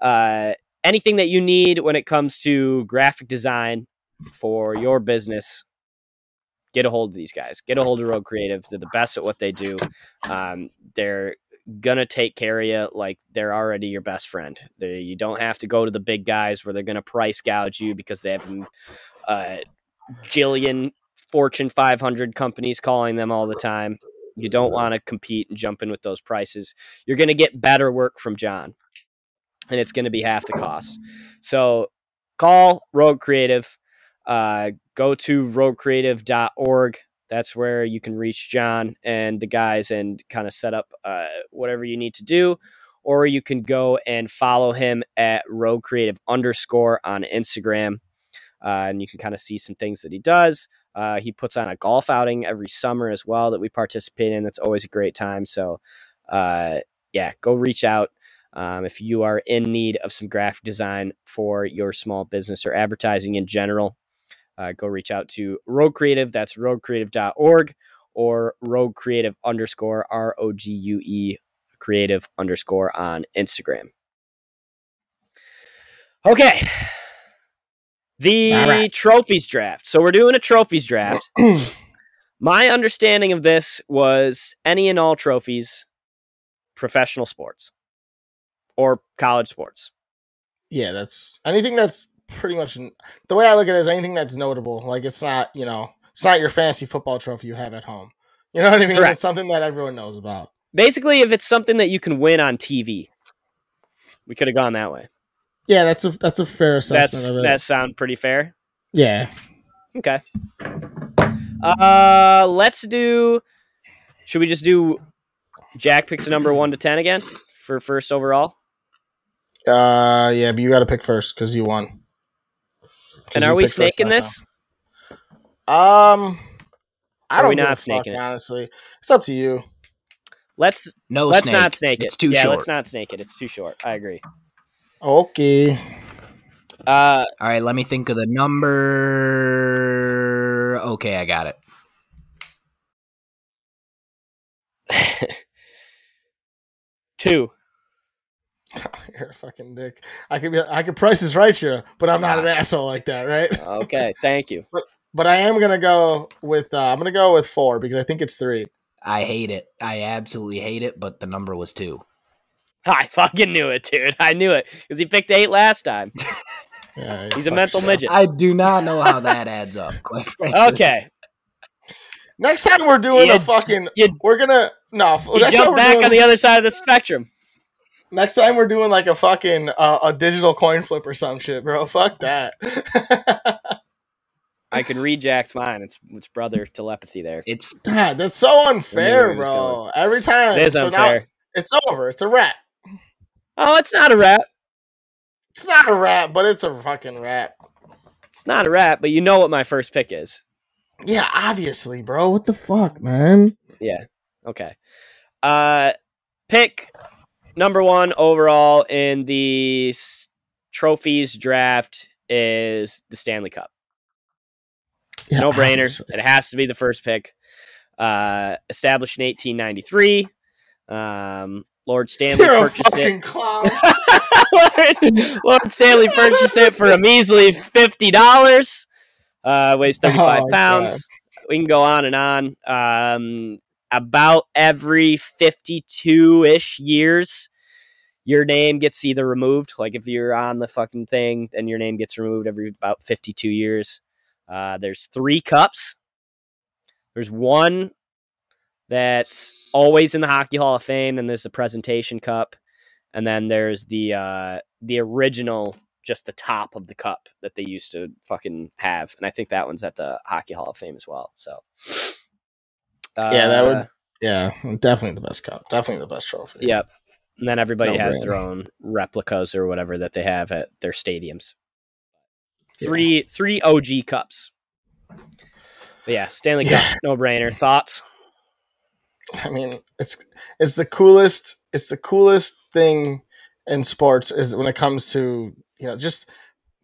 Uh, anything that you need when it comes to graphic design, for your business, get a hold of these guys. Get a hold of Rogue Creative. They're the best at what they do. Um, they're gonna take care of you like they're already your best friend. They, you don't have to go to the big guys where they're gonna price gouge you because they have a uh, jillion Fortune 500 companies calling them all the time. You don't want to compete and jump in with those prices. You're to get better work from John, and it's to be half the cost. So call Rogue Creative uh, go to roguecreative.org. That's where you can reach John and the guys and kind of set up uh, whatever you need to do. Or you can go and follow him at Rogue Creative underscore on Instagram. Uh, and you can kind of see some things that he does. Uh, he puts on a golf outing every summer as well that we participate in. That's always a great time. So, uh, yeah, go reach out. Um, if you are in need of some graphic design for your small business or advertising in general, uh, go reach out to Rogue Creative. That's roguecreative.org or Rogue Creative underscore R O G U E creative underscore on Instagram. Okay. The right. trophies draft. So we're doing a trophies draft. My understanding of this was any and all trophies, professional sports or college sports. Yeah, that's anything that's pretty much the way I look at it is anything that's notable. Like it's not, you know, it's not your fancy football trophy you have at home. You know what I mean? Correct. It's something that everyone knows about. basically, if it's something that you can win on TV, we could have gone that way. Yeah, that's a that's a fair assessment That's of it. that sound pretty fair. yeah. Okay. Uh, let's do. Should we just do? Jack picks a number one to ten again for first overall. Uh, yeah, but you got to pick first because you won. 'Cause And are we picked snaking this? Um, I are don't know. we give not a fuck, it? honestly. It's up to you. Let's No let's snake. not snake it. It's too yeah, short. let's not snake it. It's too short. I agree. Okay. Uh, All right, let me think of the number. Okay, I got it. two. You're a fucking dick. I could be. I could price this right here, but I'm not an asshole like that, right? Okay, thank you. But I am gonna go with. Uh, I'm gonna go with four because I think it's three. I hate it. I absolutely hate it, but the number was two. I fucking knew it, dude. I knew it because he picked eight last time. Yeah, He's a mental yourself. midget. I do not know how that adds up. Okay, Next time we're doing You a j- fucking. you, We're gonna no. you next time jump back doing, on the other side of the spectrum. Next time we're doing like a fucking uh, a digital coin flip or some shit, bro. Fuck that. I can read Jack's mind. It's it's brother telepathy there. It's God, that's so unfair, where he was bro. Every time It is So now unfair. it's over. It's a wrap. Oh, it's not a rap. It's not a wrap, but it's a fucking wrap. It's not a rap, but you know what my first pick is. Yeah, obviously, bro. What the fuck, man? Yeah. Okay. Uh, pick number one overall in the trophies draft is the Stanley Cup. Yeah, no brainer. obviously. It has to be the first pick. Uh, established in 1893. Um, Lord Stanley You're a purchased it. clown. Lord, Lord Stanley purchased it for a measly fifty dollars. Uh, weighs thirty five Oh, pounds. We can go on and on. Um, about every fifty two ish years, your name gets either removed. Like if you're on the fucking thing, then your name gets removed every about fifty two years. Uh, there's three cups. There's one that's always in the Hockey Hall of Fame, and there's the Presentation Cup, and then there's the uh, the original, just the top of the cup that they used to fucking have, and I think that one's at the Hockey Hall of Fame as well. So, Yeah, that would- Uh, yeah, definitely the best cup. Definitely the best trophy. Yep. And then everybody No has brainer. their own replicas or whatever that they have at their stadiums. Yeah. Three three OG cups. But yeah, Stanley Yeah. Cup, no brainer. Thoughts? I mean, it's it's the coolest. It's the coolest thing in sports is when it comes to you know just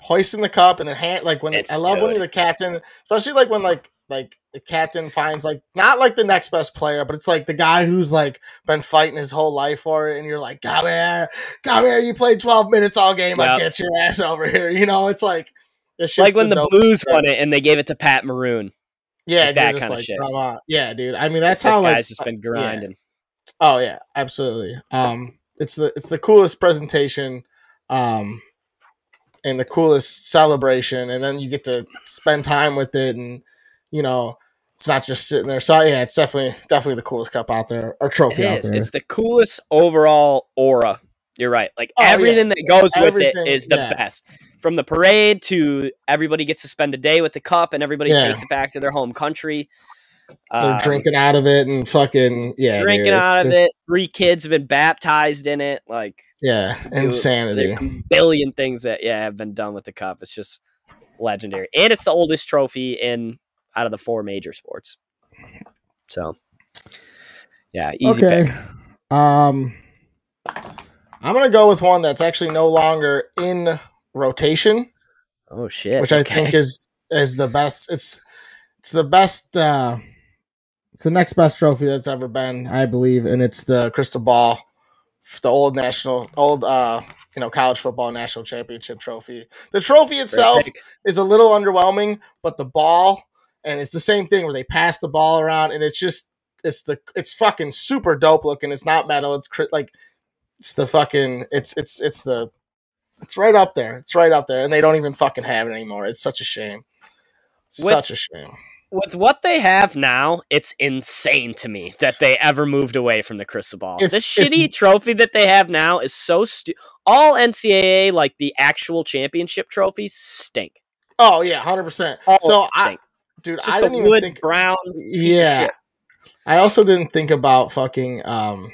hoisting the cup and then hand like when It's I love when you're the captain, especially like when like like the captain finds like not like the next best player, but it's like the guy who's like been fighting his whole life for it, and you're like, come here, come here, you played 12 minutes all game, Yep. I get your ass over here. You know, it's like this like when the dope- Blues won it and they gave it to Pat Maroon. yeah, like dude, that just kinda shit. come yeah, dude. I mean, that's this how guy's like just been yeah. grinding. Oh yeah, absolutely. Um, it's the it's the coolest presentation, um, and the coolest celebration, and then you get to spend time with it, and you know, it's not just sitting there. So yeah, it's definitely definitely the coolest cup out there or It trophy out there. It's the coolest overall aura. You're right. Like Oh, yeah. everything that goes with it is the yeah. best. From the parade to everybody gets to spend a day with the cup and everybody Yeah. takes it back to their home country. They're Um, drinking out of it and fucking yeah, drinking dude, out of it. Three kids have been baptized in it. Like Yeah, insanity. there's a billion things that yeah have been done with the cup. It's just legendary, and it's the oldest trophy in out of the four major sports. So, yeah, easy okay. pick. Um, I'm gonna go with one that's actually no longer in rotation. Oh shit! which I okay. think is is the best. It's it's the best. uh It's the next best trophy that's ever been, I believe, and it's the crystal ball, the old national, old uh you know college football national championship trophy. The trophy itself is a little underwhelming, but the ball and it's the same thing where they pass the ball around and it's just it's the it's fucking super dope looking. It's not metal. It's cri- like it's the fucking it's it's it's the it's right up there. It's right up there, and they don't even fucking have it anymore. It's such a shame. With- Such a shame. with what they have now, it's insane to me that they ever moved away from the crystal ball. It's, this shitty trophy that they have now is so stupid. All NCAA, like the actual championship trophies, stink. Oh yeah, hundred percent. So stink. I, dude, I didn't even think brown. Yeah, I also didn't think about fucking um,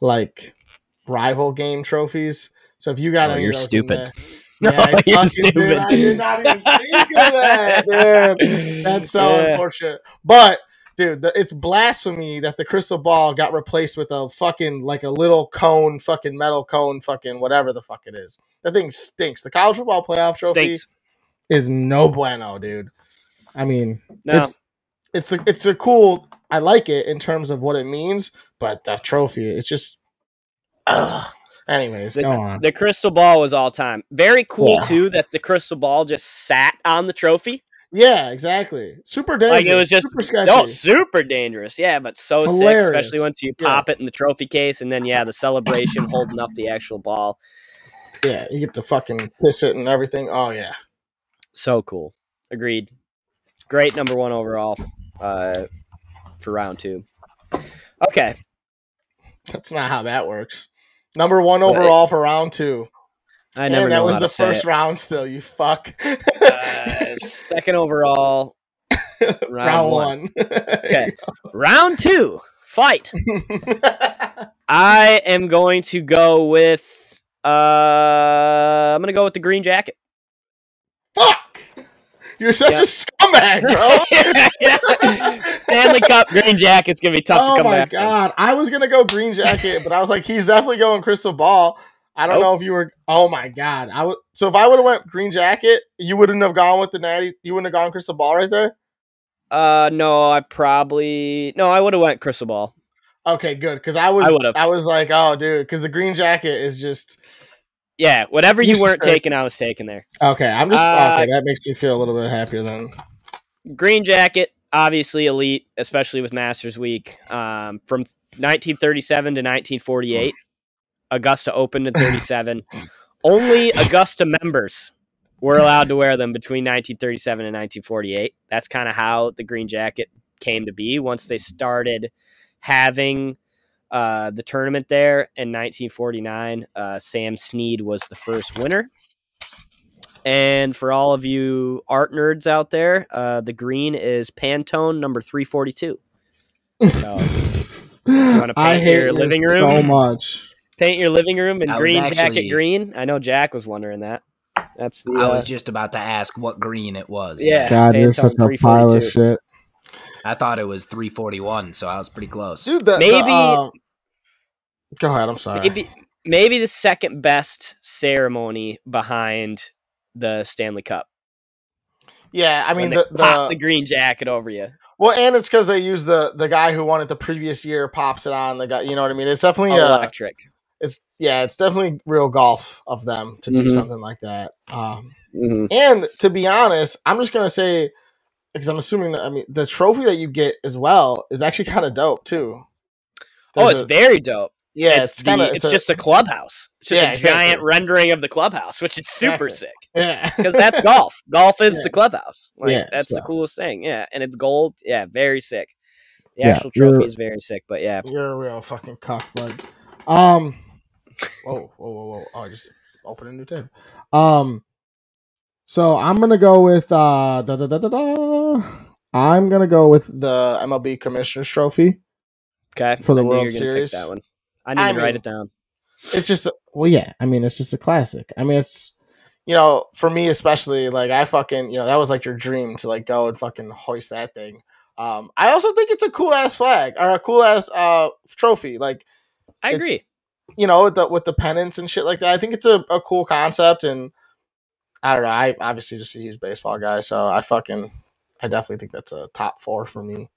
like rival game trophies. So if you got oh, any, you're stupid. There, no, yeah, you're stupid. Did. I did not even think of that, dude. That's so yeah. unfortunate. But dude, the, it's blasphemy that the crystal ball got replaced with a fucking like a little cone, fucking metal cone, fucking whatever the fuck it is. That thing stinks. The college football playoff trophy stinks. is no bueno, dude. I mean, no. it's it's a it's a cool. I like it in terms of what it means, but the trophy, it's just. Ugh. Anyways, the, go on. The crystal ball was all time. Very cool yeah. too that the crystal ball just sat on the trophy. Yeah, exactly. Super dangerous. Like it was just super no, super dangerous. Yeah, but so Hilarious. sick, especially once you pop yeah. it in the trophy case, and then yeah, the celebration holding up the actual ball. Yeah, you get to fucking piss it and everything. Oh yeah, so cool. Agreed. Great number one overall uh, for round two. Okay, that's not how that works. Number one overall for round two. I never. And that was the first it. round. Still, you fuck. uh, second overall. Round, round one. one. okay, round two. Fight. I am going to go with. Uh, I'm going to go with the green jacket. Fuck. You're such yep. a scumbag, bro. yeah, yeah. Stanley Cup green jacket's gonna be tough oh to come back. Oh my god, I was gonna go green jacket, but I was like, he's definitely going crystal ball. I don't know if you were. Oh my god, I would. So if I would have went green jacket, you wouldn't have gone with the natty. You wouldn't have gone crystal ball right there. Uh, no, I probably no, I would have went crystal ball. Okay, good because I was I, I was like, oh, dude, because the green jacket is just yeah, whatever you weren't taking, I was taking there. Okay, I'm just uh, okay. That makes me feel a little bit happier then. Green Jacket, obviously elite, especially with Masters Week. Um, from 1937 to 1948, Augusta opened in 37. Only Augusta members were allowed to wear them between 1937 and 1948. That's kind of how the Green Jacket came to be. Once they started having uh, the tournament there in 1949. Uh, Sam Snead was the first winner. And for all of you art nerds out there, uh, the green is Pantone number 342. So, you want to paint your living room so much. Paint your living room in green actually, jacket green. I know Jack was wondering that. That's the. I was uh, just about to ask what green it was. Yeah, God, Pantone you're such a pile of shit. I thought it was 341, so I was pretty close. Dude, the, maybe. The, uh, go ahead. I'm sorry. Maybe, maybe the second best ceremony behind the Stanley Cup. Yeah, I mean the, the, the green jacket over you. Well, and it's because they use the the guy who won it the previous year pops it on the guy. You know what I mean? It's definitely uh, electric. It's yeah, it's definitely real golf of them to do mm-hmm. something like that. Um, mm-hmm. And to be honest, I'm just gonna say because I'm assuming that I mean the trophy that you get as well is actually kind of dope too. Oh, There's oh, it's a, very dope. Yeah, it's, it's kind of it's, it's, just a clubhouse. It's just yeah, a exactly. giant rendering of the clubhouse, which is super exactly. sick. Yeah, because that's golf. Golf is yeah. the clubhouse. Like, yeah, that's so. the coolest thing. Yeah, and it's gold. Yeah, very sick. The actual trophy is very sick, but yeah, you're a real fucking cock, bud. Um, whoa, whoa, whoa, whoa! Oh, I just open a new tab. Um, so I'm gonna go with uh, da, da, da, da, da. I'm gonna go with the MLB Commissioner's Trophy. Okay, for the World Series. that one. I need I to mean, write it down. It's just well, yeah. I mean, it's just a classic. I mean, it's you know, for me especially, like I fucking you know that was like your dream to like go and fucking hoist that thing. Um, I also think it's a cool ass flag or a cool ass uh trophy. Like, I agree. You know, with the with the pennants and shit like that. I think it's a, a cool concept, and I don't know. I obviously just a huge baseball guy, so I fucking I definitely think that's a top four for me.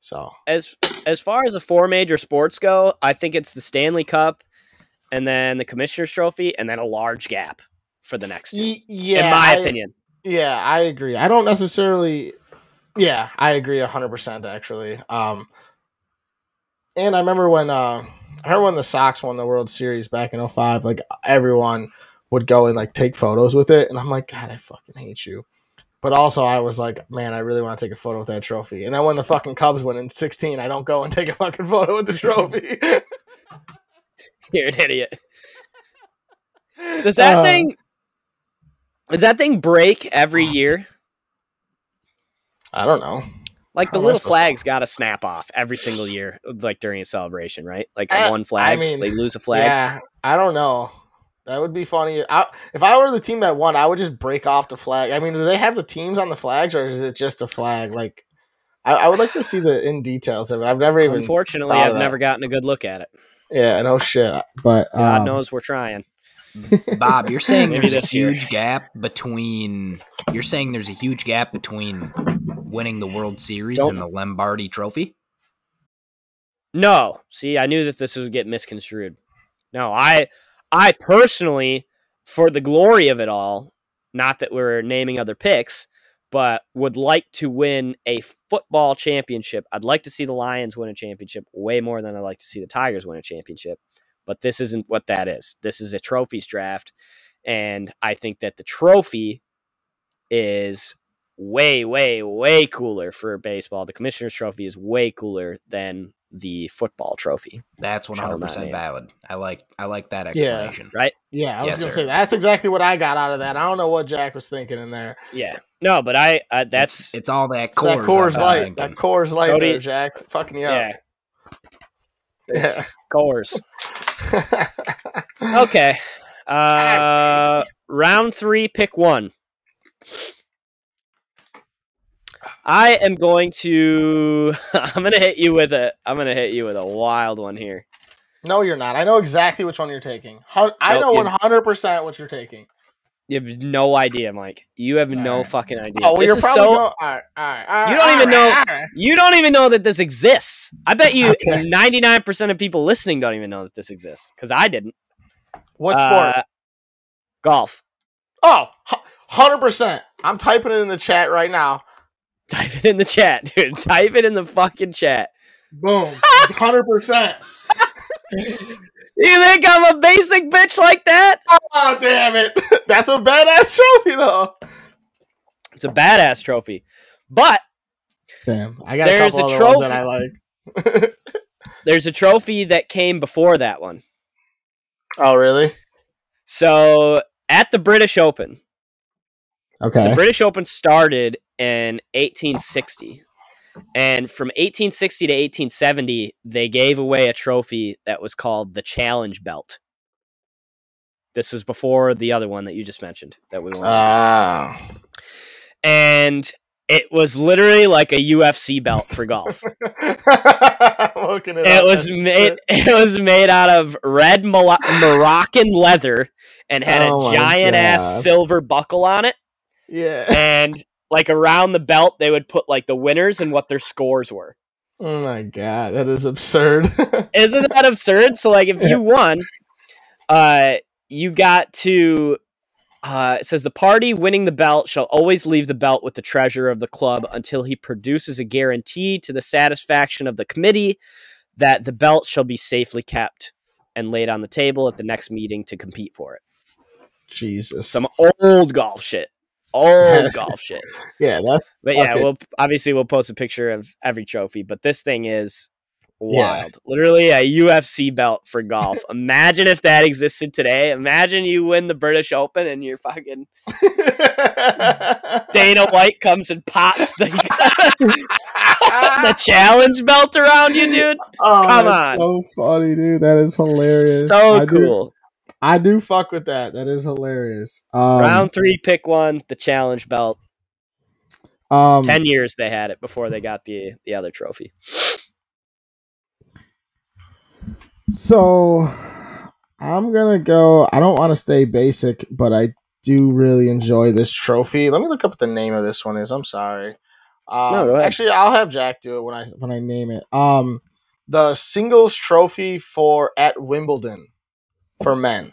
So as as far as the four major sports go, I think it's the Stanley Cup, and then the Commissioner's Trophy, and then a large gap for the next. Two, yeah, in my I, opinion. Yeah, I agree. I don't necessarily. Yeah, I agree hundred percent. Actually, um, and I remember when uh, I heard when the Sox won the World Series back in 05, like everyone would go and like take photos with it, and I'm like, God, I fucking hate you. But also, I was like, man, I really want to take a photo with that trophy. And then when the fucking Cubs win in 16, I don't go and take a fucking photo with the trophy. You're an idiot. Does that uh, thing does that thing break every year? I don't know. Like the little flags got to snap off every single year, like during a celebration, right? Like uh, one flag, I mean, they lose a flag. Yeah, I don't know. That would be funny. I, if I were the team that won, I would just break off the flag. I mean, do they have the teams on the flags, or is it just a flag? Like, I, I would like to see the in details of it. I've never even. Unfortunately, I've never gotten a good look at it. Yeah, no shit. But God um, knows we're trying. Bob, you're saying there's a huge gap between. You're saying there's a huge gap between winning the World Series Don't. and the Lombardi Trophy. No, see, I knew that this would get misconstrued. No, I, I personally, for the glory of it all, not that we're naming other picks, but would like to win a football championship. I'd like to see the Lions win a championship way more than I'd like to see the Tigers win a championship. But this isn't what that is. This is a trophies draft. And I think that the trophy is way, way, way cooler for baseball. The commissioner's trophy is way cooler than the football trophy. That's one hundred percent valid. I like I like that explanation. Yeah, right? Yeah, I was yes, gonna sir. say that's exactly what I got out of that. I don't know what Jack was thinking in there. Yeah, no, but I uh, that's it's, it's, all that Coors, that Coors Light, that Coors Light, there, Jack, fucking you yeah. up. Yeah, Coors. okay, uh, round three, pick one. I am going to. I'm gonna hit you with a. I'm gonna hit you with a wild one here. No, you're not. I know exactly which one you're taking. I know 100 percent what you're taking. You have no idea, Mike. You have all no right. fucking idea. Oh, well, you're probably so. all right, all right, you don't even know. You don't even know that this exists. I bet you 99 okay. percent of people listening don't even know that this exists because I didn't. What sport? Uh, golf. Oh, 100 percent. I'm typing it in the chat right now. Type it in the chat, dude. Type it in the fucking chat. Boom. Hundred percent. You think I'm a basic bitch like that? Oh damn it. That's a badass trophy though. It's a badass trophy. But Damn, I got there's a, a trophy that I like. there's a trophy that came before that one. Oh really? So at the British Open. Okay. The British Open started in 1860. And from 1860 to 1870, they gave away a trophy that was called the Challenge Belt. This was before the other one that you just mentioned that we won. Ah. And it was literally like a UFC belt for golf. it, it was made. It was made out of red Moroccan leather and had oh a giant ass silver buckle on it. Yeah. And like around the belt they would put like the winners and what their scores were. Oh my god, that is absurd. Isn't that absurd? So like if you won, uh you got to uh, it says the party winning the belt shall always leave the belt with the treasurer of the club until he produces a guarantee to the satisfaction of the committee that the belt shall be safely kept and laid on the table at the next meeting to compete for it. Jesus. Some old golf shit old golf shit. Yeah, that's. But yeah, we'll obviously we'll post a picture of every trophy, but this thing is wild. Yeah. Literally a UFC belt for golf. Imagine if that existed today. Imagine you win the British Open and you're fucking Dana White comes and pops the the challenge belt around you, dude. Oh, Come on. So funny, dude. That is hilarious. So I cool. Do, I do fuck with that. That is hilarious. Um, Round three, pick one, the challenge belt. Um, Ten years they had it before they got the the other trophy. So I'm gonna go. I don't want to stay basic, but I do really enjoy this trophy. Let me look up what the name of this one is. I'm sorry. Um, no, actually, I'll have Jack do it when I when I name it. Um, the singles trophy for at Wimbledon for men.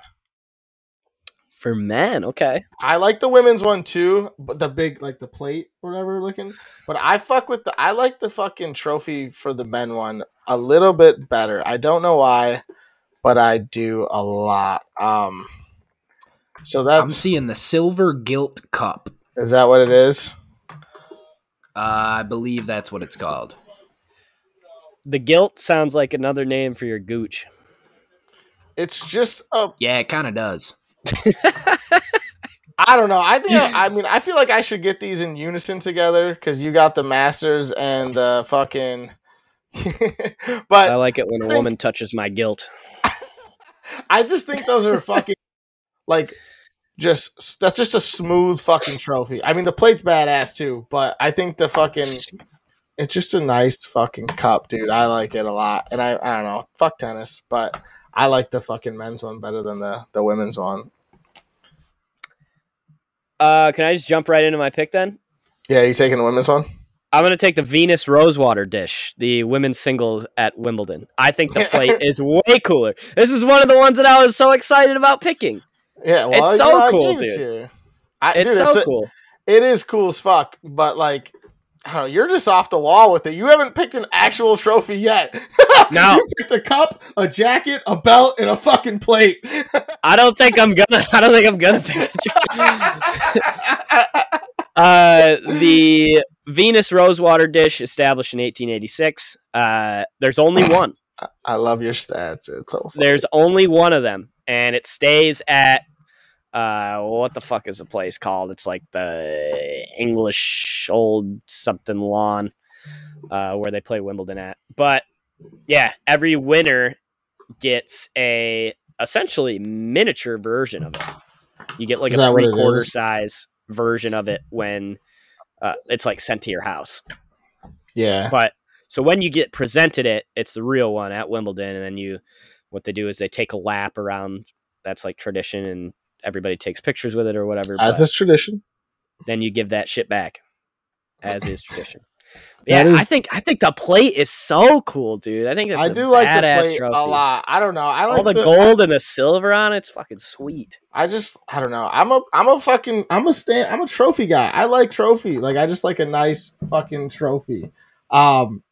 For men, okay. I like the women's one too, but the big like the plate or whatever looking. But I fuck with the I like the fucking trophy for the men one a little bit better. I don't know why, but I do a lot. Um so that's I'm seeing the silver gilt cup Is that what it is? Uh, I believe that's what it's called. The gilt sounds like another name for your gooch. It's just a yeah, it kind of does. I don't know. I think I mean I feel like I should get these in unison together because you got the masters and the fucking. but I like it when a woman touches my guilt. I just think those are fucking like just that's just a smooth fucking trophy. I mean the plate's badass too, but I think the fucking it's just a nice fucking cup, dude. I like it a lot, and I I don't know, fuck tennis, but I like the fucking men's one better than the the women's one. Uh, can I just jump right into my pick then? Yeah, you taking the women's one? I'm going to take the Venus Rosewater dish, the women's singles at Wimbledon. I think the plate is way cooler. This is one of the ones that I was so excited about picking. Yeah, well, it's so cool, dude. I, it's dude, so cool. it is cool as fuck, but like Oh, you're just off the wall with it. You haven't picked an actual trophy yet. No, you picked a cup, a jacket, a belt, and a fucking plate. I don't think I'm gonna. I don't think I'm gonna pick. The trophy. Uh, the Venus Rosewater dish, established in 1886. Uh, there's only one. I love your stats. It's so funny. There's only one of them, and it stays at uh, what the fuck is the place called? It's like the English old something lawn, uh, where they play Wimbledon at. But yeah, every winner gets a essentially miniature version of it. You get like is a three quarter size version of it when uh, it's like sent to your house. Yeah. But so when you get presented it, it's the real one at Wimbledon, and then you, what they do is they take a lap around. That's like tradition, and everybody takes pictures with it or whatever. As is tradition. Then you give that shit back, as is tradition. yeah, is, I think I think the plate is so cool, dude. I think it's I do like the plate trophy. a lot. I don't know. I like all the, the gold and the silver on it. It's fucking sweet. I just I don't know. I'm a I'm a fucking I'm a stand I'm a trophy guy. I like trophy. Like I just like a nice fucking trophy. Um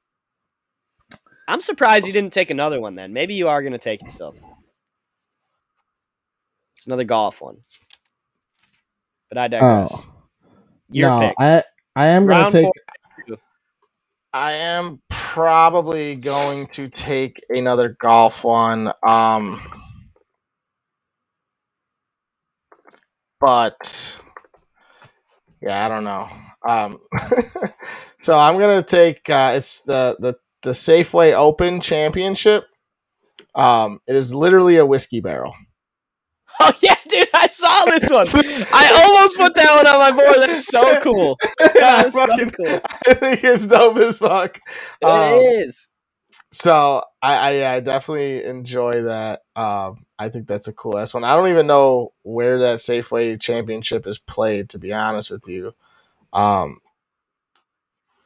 I'm surprised you didn't take another one then. Maybe you are gonna take it still. It's another golf one. But I digress. Oh. Your no, pick. I I am gonna take. Four. I am probably going to take another golf one. Um, but yeah, I don't know. Um, so I'm gonna take uh, it's the the the Safeway Open Championship. Um, it is literally a whiskey barrel. Oh yeah, dude, I saw this one. I almost put that one on my board. That's so cool. That's fucking, so cool. I think it's dope as fuck. It um, is. So I, I, I definitely enjoy that. Um, I think that's a cool ass one. I don't even know where that Safeway Championship is played, to be honest with you. Um,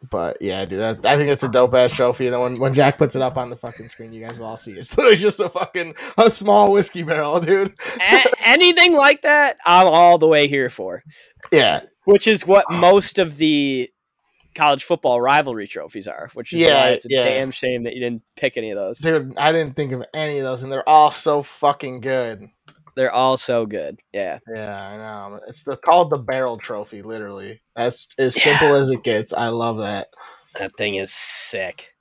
but yeah, dude, that, I think it's a dope ass trophy. And then when, when Jack puts it up on the fucking screen, you guys will all see it. It's literally just a fucking a small whiskey barrel, dude. a- anything like that, I'm all the way here for. Yeah, which is what most of the college football rivalry trophies are. Which is yeah, why it's a yeah. damn shame that you didn't pick any of those, dude. I didn't think of any of those, and they're all so fucking good. They're all so good. Yeah. Yeah, I know. It's the called the barrel trophy, literally. That's as yeah. simple as it gets. I love that. That thing is sick.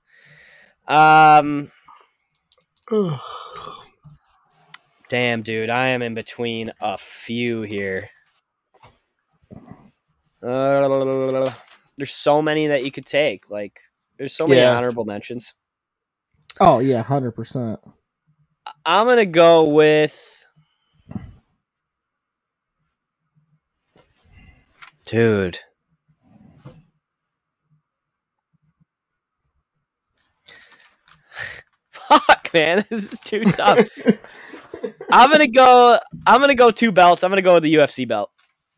Um Damn, dude, I am in between a few here. Uh, there's so many that you could take. Like, there's so many yeah. honorable mentions. Oh yeah, hundred percent. I'm gonna go with Dude. Fuck, man, this is too tough. I'm gonna go. I'm gonna go two belts. I'm gonna go with the UFC belt.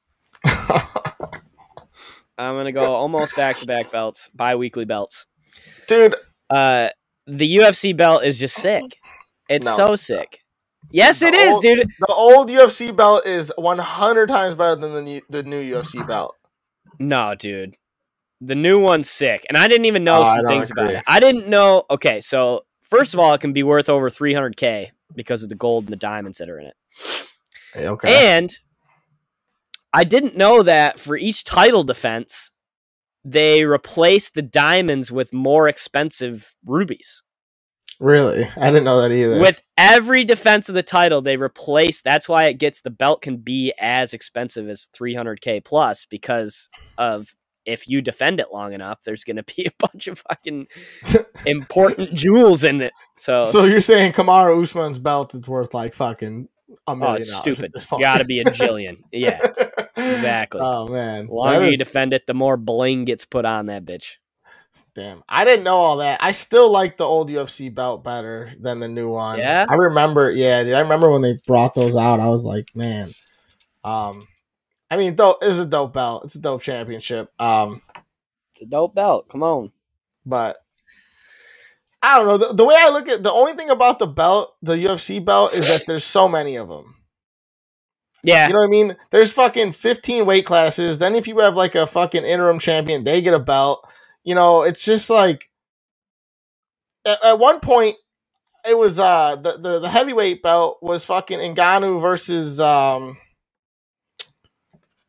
I'm gonna go almost back to back belts, bi-weekly belts, dude. Uh, the UFC belt is just sick. It's no, so sick. Yes, the it is, old, dude. The old UFC belt is 100 times better than the new, the new UFC belt. No, dude. The new one's sick. And I didn't even know oh, some things agree. about it. I didn't know. Okay, so first of all, it can be worth over 300K because of the gold and the diamonds that are in it. Okay. And I didn't know that for each title defense, they replaced the diamonds with more expensive rubies. Really? I didn't know that either. With every defense of the title, they replace. That's why it gets the belt can be as expensive as 300k plus because of if you defend it long enough, there's going to be a bunch of fucking important jewels in it. So, so you're saying Kamaru Usman's belt is worth like fucking a oh, million? Oh, it's stupid. Got to be a jillion. Yeah, exactly. Oh man, the longer you defend it, the more bling gets put on that bitch. Damn, I didn't know all that. I still like the old UFC belt better than the new one. Yeah, I remember. Yeah, dude, I remember when they brought those out. I was like, man. Um, I mean, though, it's a dope belt. It's a dope championship. Um, it's a dope belt. Come on. But I don't know. The, the way I look at the only thing about the belt, the UFC belt, is that there's so many of them. Yeah. You know what I mean? There's fucking 15 weight classes. Then if you have like a fucking interim champion, they get a belt. You know, it's just like at, at one point it was uh the, the the heavyweight belt was fucking Ngannou versus um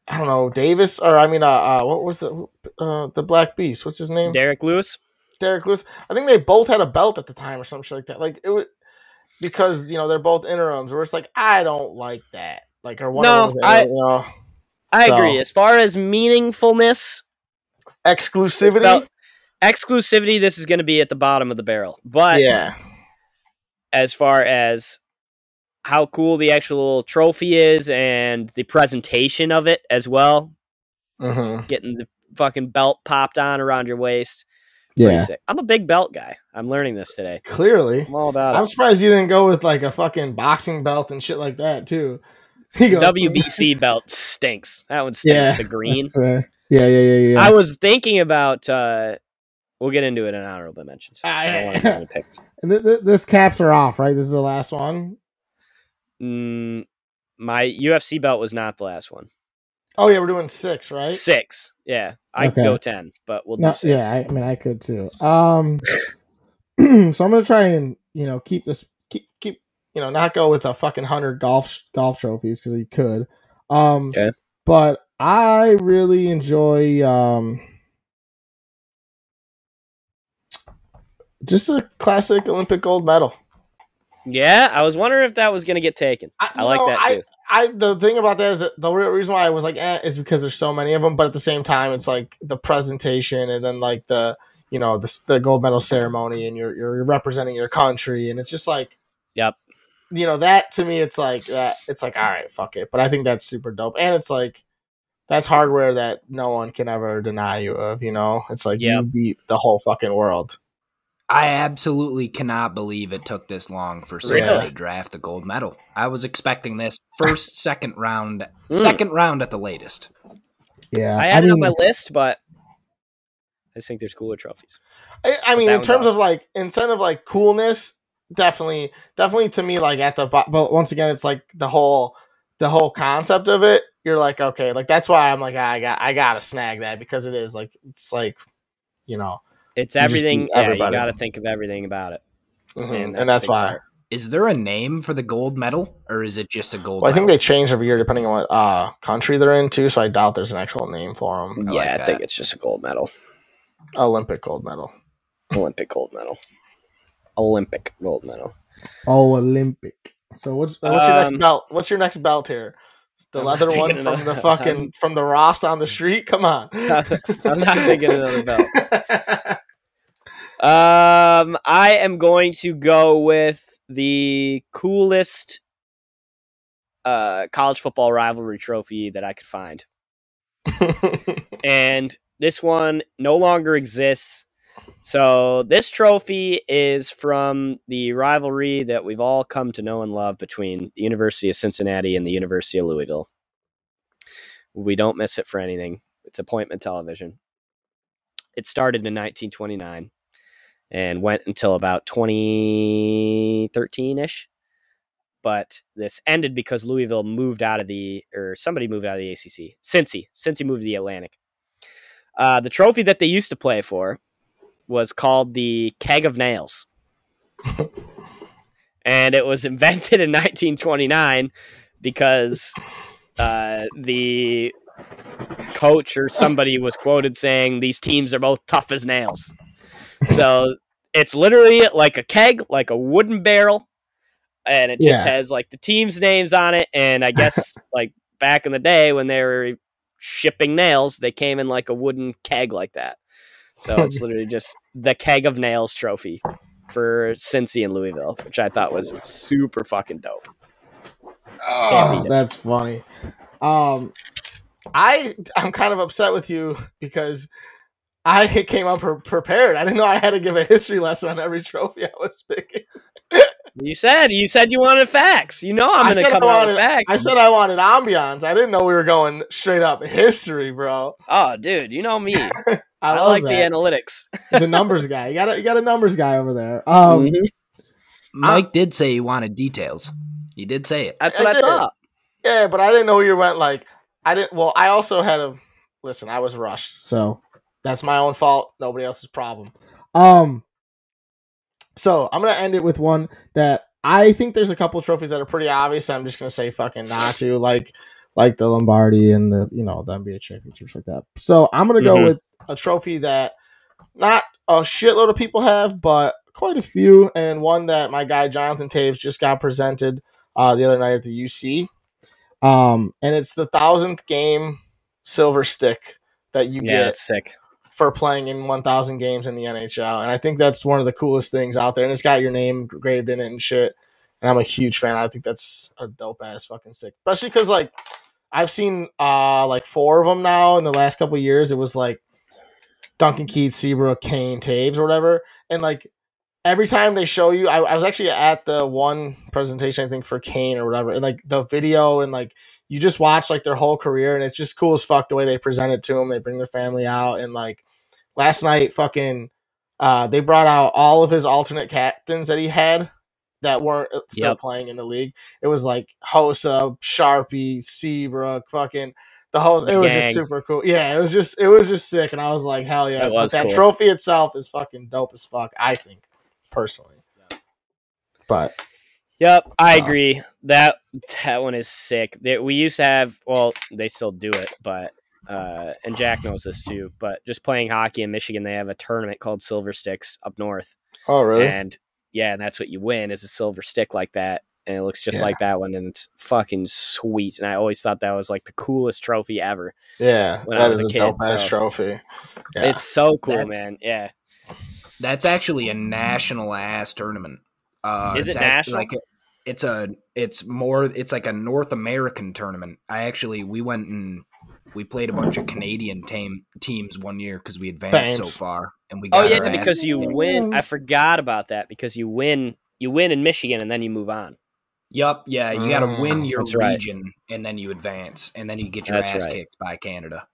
I don't know Davis or I mean uh, uh what was the uh the Black Beast? What's his name? Derrick Lewis. Derrick Lewis. I think they both had a belt at the time or something like that. Like it was because you know they're both interims. Where it's like I don't like that. Like or one no, of them I, you know. I so. agree. As far as meaningfulness, exclusivity, exclusivity. This is going to be at the bottom of the barrel. But yeah, as far as how cool the actual trophy is and the presentation of it as well. Mm-hmm. Getting the fucking belt popped on around your waist. Yeah. I'm a big belt guy. I'm learning this today. Clearly. I'm all about I'm it. surprised you didn't go with like a fucking boxing belt and shit like that too. WBC belt stinks. That one stinks. Yeah, the green. Yeah, yeah, yeah, yeah. I was thinking about uh we'll get into it in honorable mentions. I, I don't want to picks. And th- th- this caps are off, right? This is the last one. Mm, my UFC belt was not the last one. Oh yeah, we're doing six, right? Six. Yeah, I okay. could go ten, but we'll do no, six. Yeah, I, I, mean I could too. Um, so I'm gonna try and you know keep this keep keep you know not go with a fucking hundred golf golf trophies because he could. Um, okay. but I really enjoy um just a classic Olympic gold medal. Yeah, I was wondering if that was going to get taken. I, I like know, that too. I, I, the thing about that is that the real reason why I was like, eh, is because there's so many of them. But at the same time, it's like the presentation and then like the you know the the gold medal ceremony and you're you're representing your country and it's just like, yep. You know that to me, it's like that. It's like all right, fuck it. But I think that's super dope, and it's like that's hardware that no one can ever deny you of. You know, it's like yep. you beat the whole fucking world. I absolutely cannot believe it took this long for someone really? to draft the gold medal. I was expecting this first, second round, mm. second round at the latest. Yeah, I had I it mean, on my list, but I just think there's cooler trophies. I, I mean, in terms awesome. of like instead of like coolness, definitely, definitely to me, like at the but once again, it's like the whole the whole concept of it. You're like, okay, like that's why I'm like, I got I gotta snag that because it is like it's like, you know it's everything. Yeah, you got to think of everything about it, mm-hmm. and, that's, and that's why. Part. Is there a name for the gold medal, or is it just a gold? Well, I think they change every year depending on what uh, country they're in too. So I doubt there's an actual name for them. I yeah, like I think it's just a gold medal. Olympic gold medal. Olympic gold medal. Olympic gold medal. Oh, Olympic. So what's what's um, your next um, belt? What's your next belt here? The I'm leather one from the fucking from the Ross on the street. Come on. I'm not thinking another belt. Um, I am going to go with the coolest uh, college football rivalry trophy that I could find. and this one no longer exists. So this trophy is from the rivalry that we've all come to know and love between the University of Cincinnati and the University of Louisville. We don't miss it for anything. It's appointment television. It started in 1929 and went until about 2013 ish. But this ended because Louisville moved out of the, or somebody moved out of the ACC. Cincy. Cincy moved to the Atlantic. Uh, the trophy that they used to play for was called the Keg of Nails. and it was invented in 1929 because uh, the coach or somebody was quoted saying these teams are both tough as nails. So it's literally like a keg, like a wooden barrel, and it just yeah. has like the team's names on it. And I guess like back in the day when they were shipping nails, they came in like a wooden keg like that. So it's literally just the keg of nails trophy for Cincy and Louisville, which I thought was super fucking dope. Oh, that's funny. Um, I I'm kind of upset with you because I came up prepared. I didn't know I had to give a history lesson on every trophy I was picking. you said you said you wanted facts. You know I'm going to come out with facts. I said I wanted ambiance. I didn't know we were going straight up history, bro. Oh, dude, you know me. I, I like that. the analytics. He's a numbers guy. You got a, you got a numbers guy over there. Um, mm-hmm. Mike I'm, did say he wanted details. He did say it. That's what I, I thought. Yeah, but I didn't know you went like I didn't. Well, I also had a listen. I was rushed, so that's my own fault. Nobody else's problem. Um. So I'm gonna end it with one that I think there's a couple trophies that are pretty obvious. I'm just gonna say fucking not to like like the Lombardi and the you know the NBA championships like that. So I'm gonna go mm-hmm. with a trophy that not a shitload of people have, but quite a few, and one that my guy Jonathan Toews just got presented uh, the other night at the UC. Um, and it's the thousandth game silver stick that you yeah, get sick for playing in 1,000 games in the NHL. And I think that's one of the coolest things out there. And it's got your name engraved in it and shit. And I'm a huge fan. I think that's a dope ass fucking sick, especially because like I've seen uh like four of them now in the last couple years. It was like Duncan Keith, Seabrook, Kane, Toews, or whatever. And like every time they show you, I, I, was actually at the one presentation I think for Kane or whatever, and like the video and like you just watch like their whole career, and it's just cool as fuck the way they present it to them. They bring their family out, and like last night, fucking, uh, they brought out all of his alternate captains that he had that weren't uh, still yep. playing in the league. It was like Hossa, Sharpie, Seabrook, fucking the whole it was just super cool. Yeah, it was just it was just sick, and I was like, hell yeah! that cool. trophy itself is fucking dope as fuck. I think personally. But Yep, I uh, agree. That that one is sick. They, we used to have well, they still do it, but uh, and Jack knows this too. But just playing hockey in Michigan, they have a tournament called Silver Sticks up north. Oh, really? And yeah, and that's what you win is a silver stick like that, and it looks just yeah. like that one, and it's fucking sweet. And I always thought that was like the coolest trophy ever. Yeah, when that I was is a, kid, dope ass so. trophy. Yeah. It's so cool, that's, man. Yeah, that's actually a national ass tournament. Uh, Is it national? Like a, it's a it's more it's like a North American tournament. I actually we went and we played a bunch of Canadian team teams one year because we advanced Thanks. so far and we. oh yeah, because you win. I forgot about that because you win. You win in Michigan and then you move on. Yup, yeah, you got to win mm, your region right. and then you advance and then you get your That's ass right. kicked by Canada.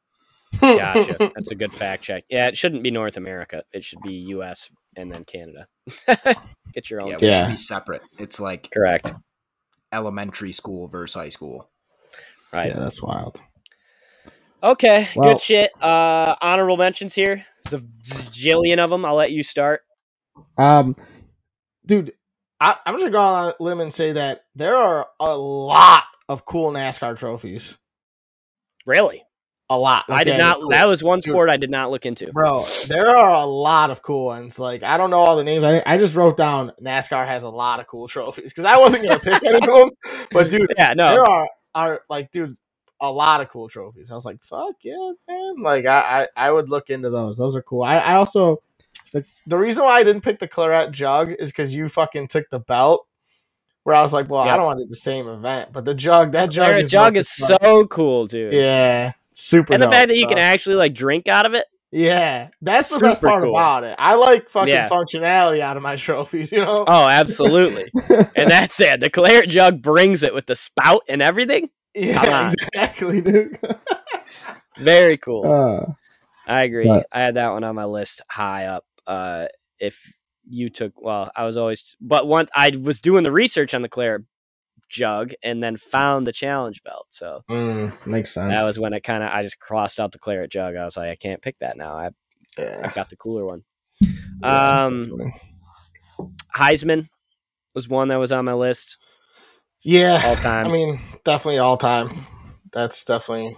Gotcha. That's a good fact check. Yeah, it shouldn't be North America. It should be U.S. and then Canada. Get your own. Yeah, yeah. be separate. It's like correct. Elementary school versus high school. Right. Yeah, that's wild. Okay, well, good shit. Uh, honorable mentions here. There's a jillion of them. I'll let you start. Um, dude, I, I'm just gonna go on a limb and say that there are a lot of cool NASCAR trophies. Really? a lot. Like I did not. Cool. That was one sport I did not look into, bro. There are a lot of cool ones. Like I don't know all the names. I, I just wrote down NASCAR has a lot of cool trophies because I wasn't gonna pick any of them. But dude, yeah, no, there are are like dude a lot of cool trophies. I was like, fuck yeah, man. Like I I, I would look into those. Those are cool. I, I also the the reason why I didn't pick the claret jug is because you fucking took the belt. Where I was like, well, I don't want to do the same event, but the jug, that jug, is jug is so cool, dude. Yeah, super. And the fact that so. you can actually like drink out of it. Yeah, that's the super best part cool. about it. I like fucking yeah. functionality out of my trophies, you know. Oh, absolutely. and that's it. The claret jug brings it with the spout and everything. Yeah, exactly, dude. Very cool. Uh, I agree. But, I had that one on my list high up. Uh, if you took, well, I was always, but once I was doing the research on the claret jug and then found the challenge belt. So mm, makes sense. That was when i kind of I just crossed out the claret jug. I was like, I can't pick that now. I yeah. I've got the cooler one. Yeah, um, Heisman was one that was on my list. Yeah, all time. I mean, definitely all time. that's definitely.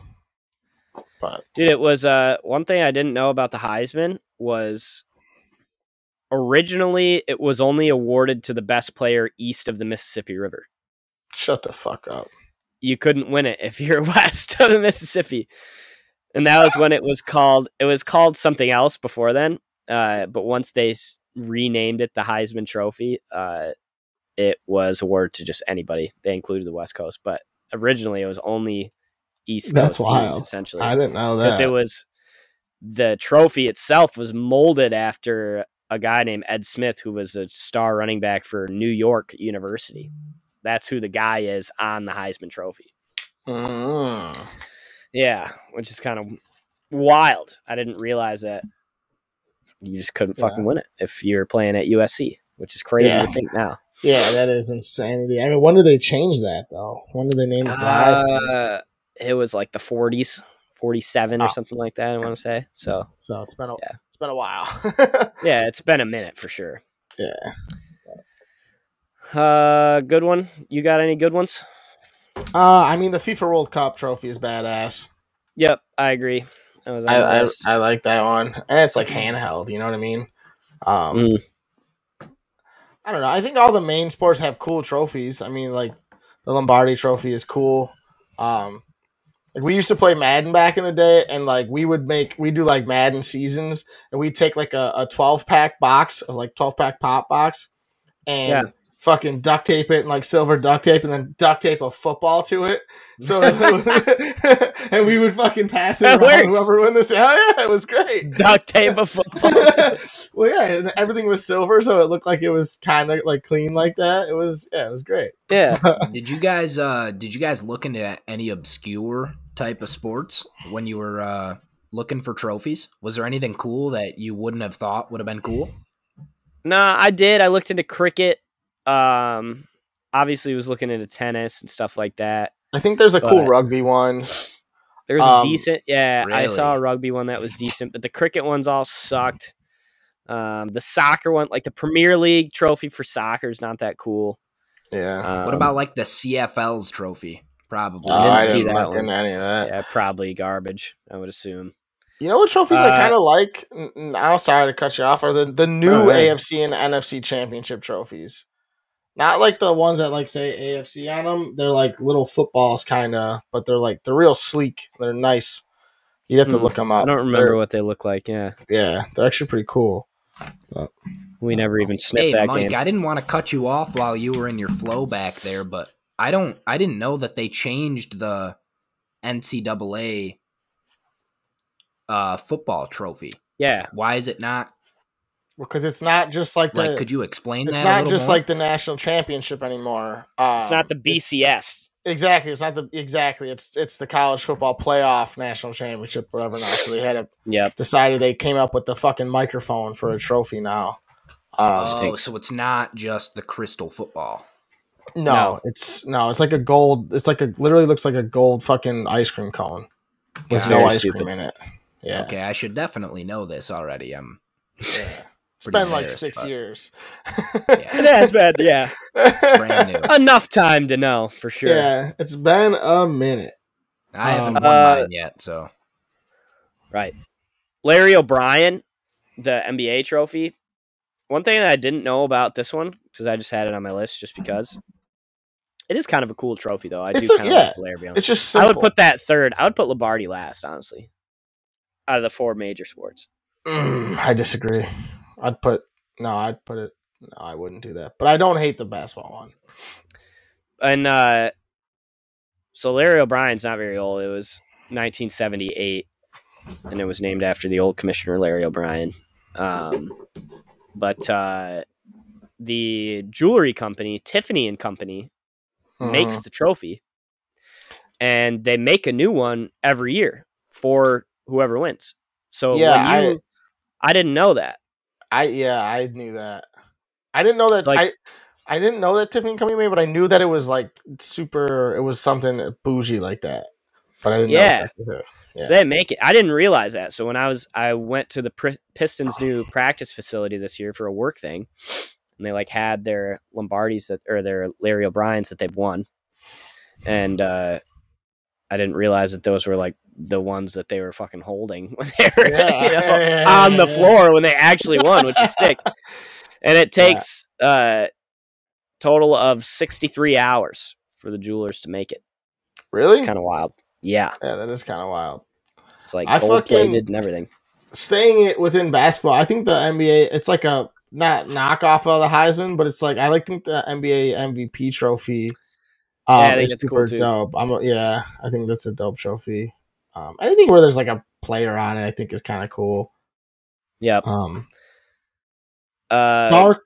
But Dude, it was uh one thing I didn't know about the Heisman was originally it was only awarded to the best player east of the Mississippi River. shut the fuck up. You couldn't win it if you're west of the Mississippi. And that was when it was called it was called something else before then. Uh, but once they s- renamed it the Heisman Trophy, uh, it was awarded to just anybody. They included the West Coast, but originally it was only East That's Coast wild. teams essentially. I didn't know that. because that. it was the trophy itself was molded after a guy named Ed Smith, who was a star running back for New York University. That's who the guy is on the Heisman Trophy. Mm. Yeah, which is kind of wild. I didn't realize that you just couldn't Yeah. fucking win it if you're playing at USC, which is crazy Yeah. to think now. Yeah, that is insanity. I mean, when did they change that though? When did they name it? Uh, it was like the 40s, 47 Oh. or something like that. I want to say so. So it's been a Yeah. it's been a while. Yeah, it's been a minute for sure. yeah. Uh, good one. You got any good ones? Uh, I mean, the FIFA World Cup trophy is badass. Yep, I agree. That was I, I. I like that one, and it's like handheld. You know what I mean? Um, Mm. I don't know. I think all the main sports have cool trophies. I mean, like the Lombardi Trophy is cool. Um, like we used to play Madden back in the day, and like we would make we do like Madden seasons, and we take like a, a twelve pack box of like twelve pack pop box, and Yeah. Fucking duct tape it and like silver duct tape, and then duct tape a football to it. So and we would fucking pass it That around. works. Whoever won this, hell yeah, it was great. Duct tape a football. well, yeah, and everything was silver, so it looked like it was kind of like clean like that. It was, yeah, it was great. yeah. Did you guys uh did you guys look into any obscure type of sports when you were uh looking for trophies? Was there anything cool that you wouldn't have thought would have been cool? Nah, I did. I looked into cricket. Um, obviously was looking into tennis and stuff like that. I think there's a cool rugby one. There's Um, a decent, yeah. I saw a rugby one that was decent, but the cricket ones all sucked. Um, the soccer one, like the Premier League trophy for soccer, is not that cool. Yeah, Um, what about like the CFL's trophy? Probably. oh, didn't I see didn't that one. any of that. yeah, probably garbage. I would assume. You know what trophies I Uh, kind of like? N- n- I'm sorry to cut you off. Are the the new Go ahead. AFC and NFC championship trophies? Not like the ones that like say AFC on them. They're like little footballs, kind of, but they're like they're real sleek. They're nice. You'd have to Hmm, look them up. I don't remember They're- what they look like. Yeah, yeah, they're actually pretty cool. we never even sniffed Hey, that Mike, game. I didn't want to cut you off while you were in your flow back there, but I don't I didn't know that they changed the NCAA uh football trophy. Yeah, Why is it not Because it's not just like the like could you explain it's that? not little just more? like the national championship anymore. Um, it's not the BCS. exactly. It's not the exactly. It's it's the college football playoff national championship, whatever. Now, so they had to Yep. decided they came up with the fucking microphone for a trophy now. Um, Oh, so it's not just the crystal football. no, no. it's no, it's like a gold. It's like a literally looks like a gold fucking ice cream cone with Got no ice stupid. cream in it. Yeah, Okay, I should definitely know this already. Um, yeah. It's Pretty been like six but- years. It has been, yeah, brand new. enough time to know for sure. Yeah, it's been a minute. I haven't Um, won Uh, mine yet, so Right. Larry O'Brien, the NBA trophy. One thing that I didn't know about this one, because I just had it on my list just because. It is kind of a cool trophy, though. I It's do a- kind of yeah, like Larry O'Brien. It's just I would put that third. I would put Lombardi last, honestly, out of the four major sports. Mm, I disagree. I'd put no. I'd put it. No, I wouldn't do that. But I don't hate the basketball one. And uh, so Larry O'Brien's not very old. It was 1978, and it was named after the old commissioner Larry O'Brien. Um, but uh, the jewelry company Tiffany and Company makes Mhm. the trophy, and they make a new one every year for whoever wins. So Yeah, when I- I, didn't know that. I yeah, I knew that. I didn't know that. Like- I I didn't know that Tiffany Company made, but I knew that it was like super. It was something bougie like that. But I didn't know Yeah. who. Yeah. So they make it. I didn't realize that. So when I was, I went to the Pri- Pistons' new practice facility this year for a work thing, and they like had their Lombardis that or their Larry O'Briens that they've won, and uh, I didn't realize that those were like the ones that they were fucking holding when they were Yeah, you know, yeah, yeah, on the floor when they actually won, which is sick. And it takes uh total of 63 hours for the jewelers to make it. Really? It's kind of wild. Yeah, yeah, that is kind of wild. it's like I gold fucking- plated and everything. Staying it within basketball, I think the NBA. It's like a not knockoff of the Heisman, but it's like I like think the NBA MVP trophy. Um, Yeah, is it's super cool, dope. I'm a, yeah, I think that's a dope trophy. Um, anything where there's like a player on it, I think is kind of cool. Yep. Um, Uh, dark,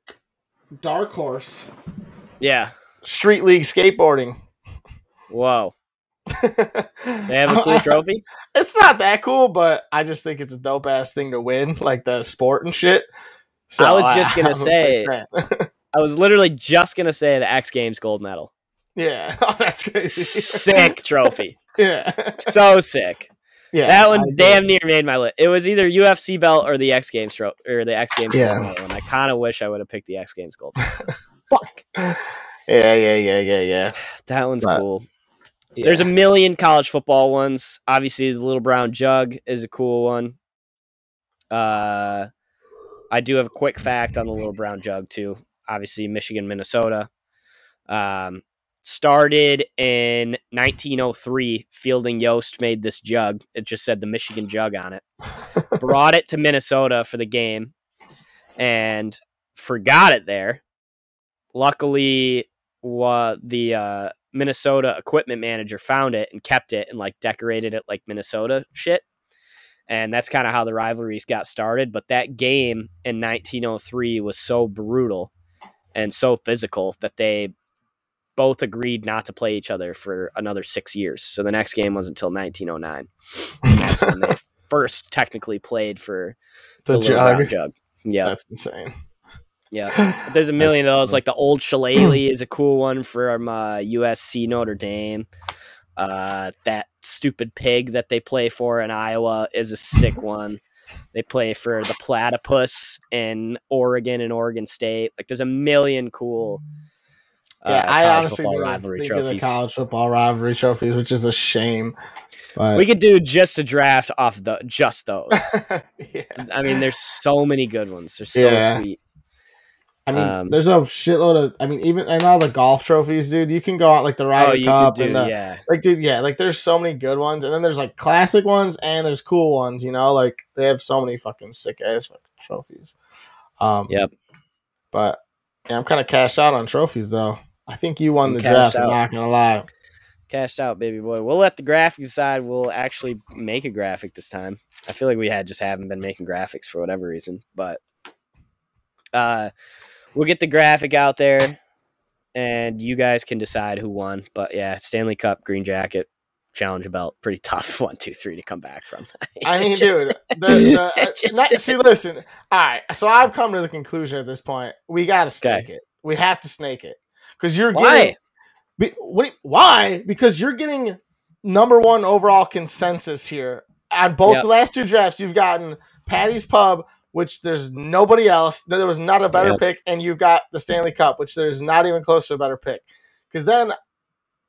dark horse, yeah. street league skateboarding. Whoa. They have a cool trophy. It's not that cool, but I just think it's a dope ass thing to win, like the sport and shit. So I was just gonna I'm say- I was literally just gonna say the X Games gold medal. Yeah, oh, that's crazy. Sick trophy. yeah, So sick. yeah. that one damn near made my list. It was either UFC belt or the X Games tro- or the X Games Yeah. and I kind of wish I would have picked the X Games gold. Fuck, Yeah, yeah, yeah, yeah, yeah. that one's But- cool. There's a million college football ones. Obviously, the little brown jug is a cool one. Uh, I do have a quick fact on the little brown jug too. Obviously, Michigan, Minnesota. Um, started in 1903. Fielding Yost made this jug. It just said the Michigan jug on it. Brought it to Minnesota for the game, and forgot it there. Luckily, wa- the uh, Minnesota equipment manager found it and kept it and like decorated it like Minnesota shit. And that's kind of how the rivalries got started. But that game in 1903 was so brutal and so physical that they both agreed not to play each other for another six years. So the next game was until 1909. That's when they first technically played for the the, jug. jug. Yeah. That's insane. Yeah. There's a million of those. Like the old Shillelagh is a cool one from uh, USC Notre Dame. Uh, that stupid pig that they play for in Iowa is a sick one. They play for the platypus in Oregon and Oregon State. Like there's a million cool. Uh, Yeah, I honestly rivalry think of the college football rivalry trophies, which is a shame. But We could do just a draft off the just those. yeah. I mean, there's so many good ones. They're so Yeah. sweet. I mean, Um, there's a shitload of. I mean, even and all the golf trophies, dude. You can go out like the Ryder Oh, Cup do, and the, yeah. like, dude, yeah, like there's so many good ones, and then there's like classic ones, and there's cool ones. You know, like they have so many fucking sick ass fucking trophies. Um, Yep. But yeah, I'm kind of cashed out on trophies though. I think you won the draft. I'm not gonna lie. cashed out, baby boy. We'll let the graphics decide. We'll actually make a graphic this time. I feel like we had just haven't been making graphics for whatever reason, but uh, we'll get the graphic out there, and you guys can decide who won. But yeah, Stanley Cup, Green Jacket, Challenge Belt, pretty tough one, two, three to come back from. I mean, Just- dude, the, the, just not- see, listen. All right, so I've come to the conclusion at this point. We got to snake it. We have to snake it because you're Why? getting. What? Why? Because you're getting number one overall consensus here on both Yep. the last two drafts. You've gotten Patty's Pub, which there's nobody else. There was not a better Yep. pick, and you've got the Stanley Cup, which there's not even close to a better pick. Because then,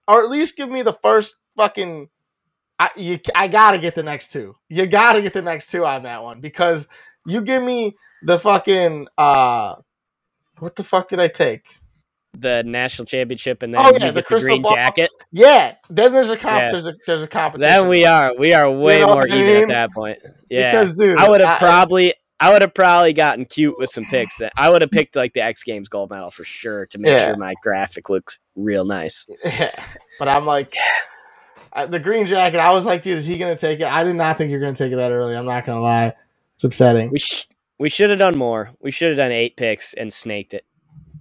or at least give me the first fucking. I you, I gotta get the next two. You gotta get the next two on that one because you give me the fucking uh, what the fuck did I take? The national championship, and then Oh, yeah, the get the green ball. jacket. Yeah, then there's a comp. Yeah. There's a there's a competition. Then we are we are way know more I even at that point. Yeah, because dude, I would have probably I would have probably gotten cute with some picks that I would have picked like the X Games gold medal for sure to make Yeah. sure my graphic looks real nice. Yeah, but I'm like I, the green jacket. I was like, dude, is he gonna take it? I did not think you're gonna take it that early. I'm not gonna lie. It's upsetting. We sh- we should have done more. We should have done eight picks and snaked it.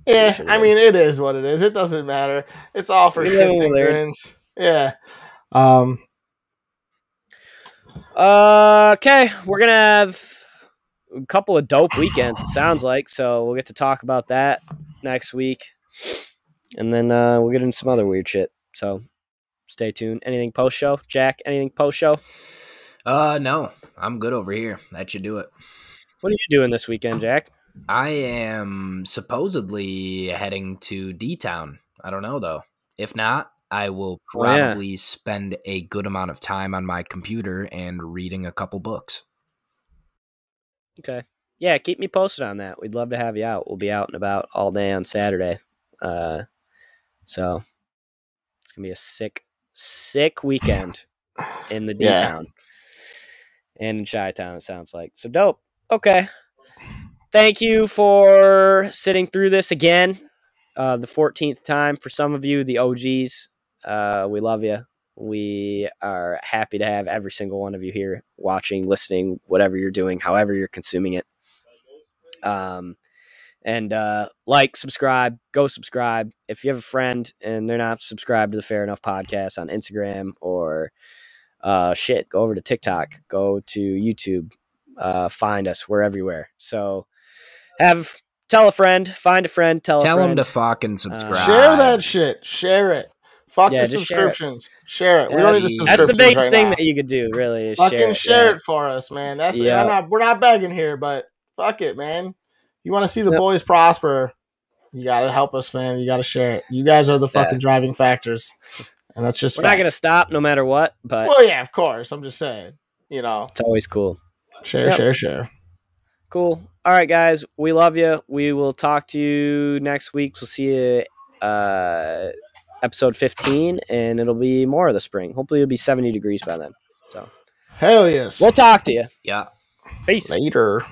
Yeah, I mean, it is what it is. It doesn't matter. It's all for We live shits and and grins. Yeah. Um. Uh, okay, we're gonna have a couple of dope weekends. It sounds like so. We'll get to talk about that next week, and then uh, we'll get into some other weird shit. So stay tuned. Anything post show, Jack? Anything post show? Uh, no, I'm good over here. That should do it. What are you doing this weekend, Jack? I am supposedly heading to D Town. I don't know though. If not, I will Oh, yeah. probably spend a good amount of time on my computer and reading a couple books. Okay. Yeah, keep me posted on that. We'd love to have you out. We'll be out and about all day on Saturday. Uh, so it's gonna be a sick, sick weekend in the D Yeah. town and in Chi Town. It sounds like so dope. Okay. Thank you for sitting through this again, uh, the fourteenth time for some of you, the OGs. Uh, we love you. We are happy to have every single one of you here watching, listening, whatever you're doing, however you're consuming it. Um, and uh, like, subscribe, go subscribe. If you have a friend and they're not subscribed to the Fair Enough podcast on Instagram or uh, shit, go over to TikTok, go to YouTube, uh, find us. We're everywhere. So have tell a friend, find a friend, tell, Tell a them friend. to fucking uh, subscribe. Share that shit. Share it. Fuck Yeah, the just share it. subscriptions. Share it. We Yeah, don't need the that's- subscriptions That's the biggest right thing now. that you could do, really. Is Fucking share it. share yeah. it for us, man. That's Yeah. I'm not. We're not begging here, but fuck it, man. You want to see the Yep. boys prosper? You gotta help us, man. You gotta share it. You guys are the Yeah. fucking driving factors, and that's just. We're not gonna stop no matter what, but Well, yeah, of course. I'm just saying. You know, it's always cool. share, Yep. share, share. Cool. All right, guys. We love you. We will talk to you next week. We'll see you uh, episode 15, and it'll be more of the spring. Hopefully, it'll be 70 degrees by then. So, hell yes. We'll talk to you. Yeah. Peace. Later.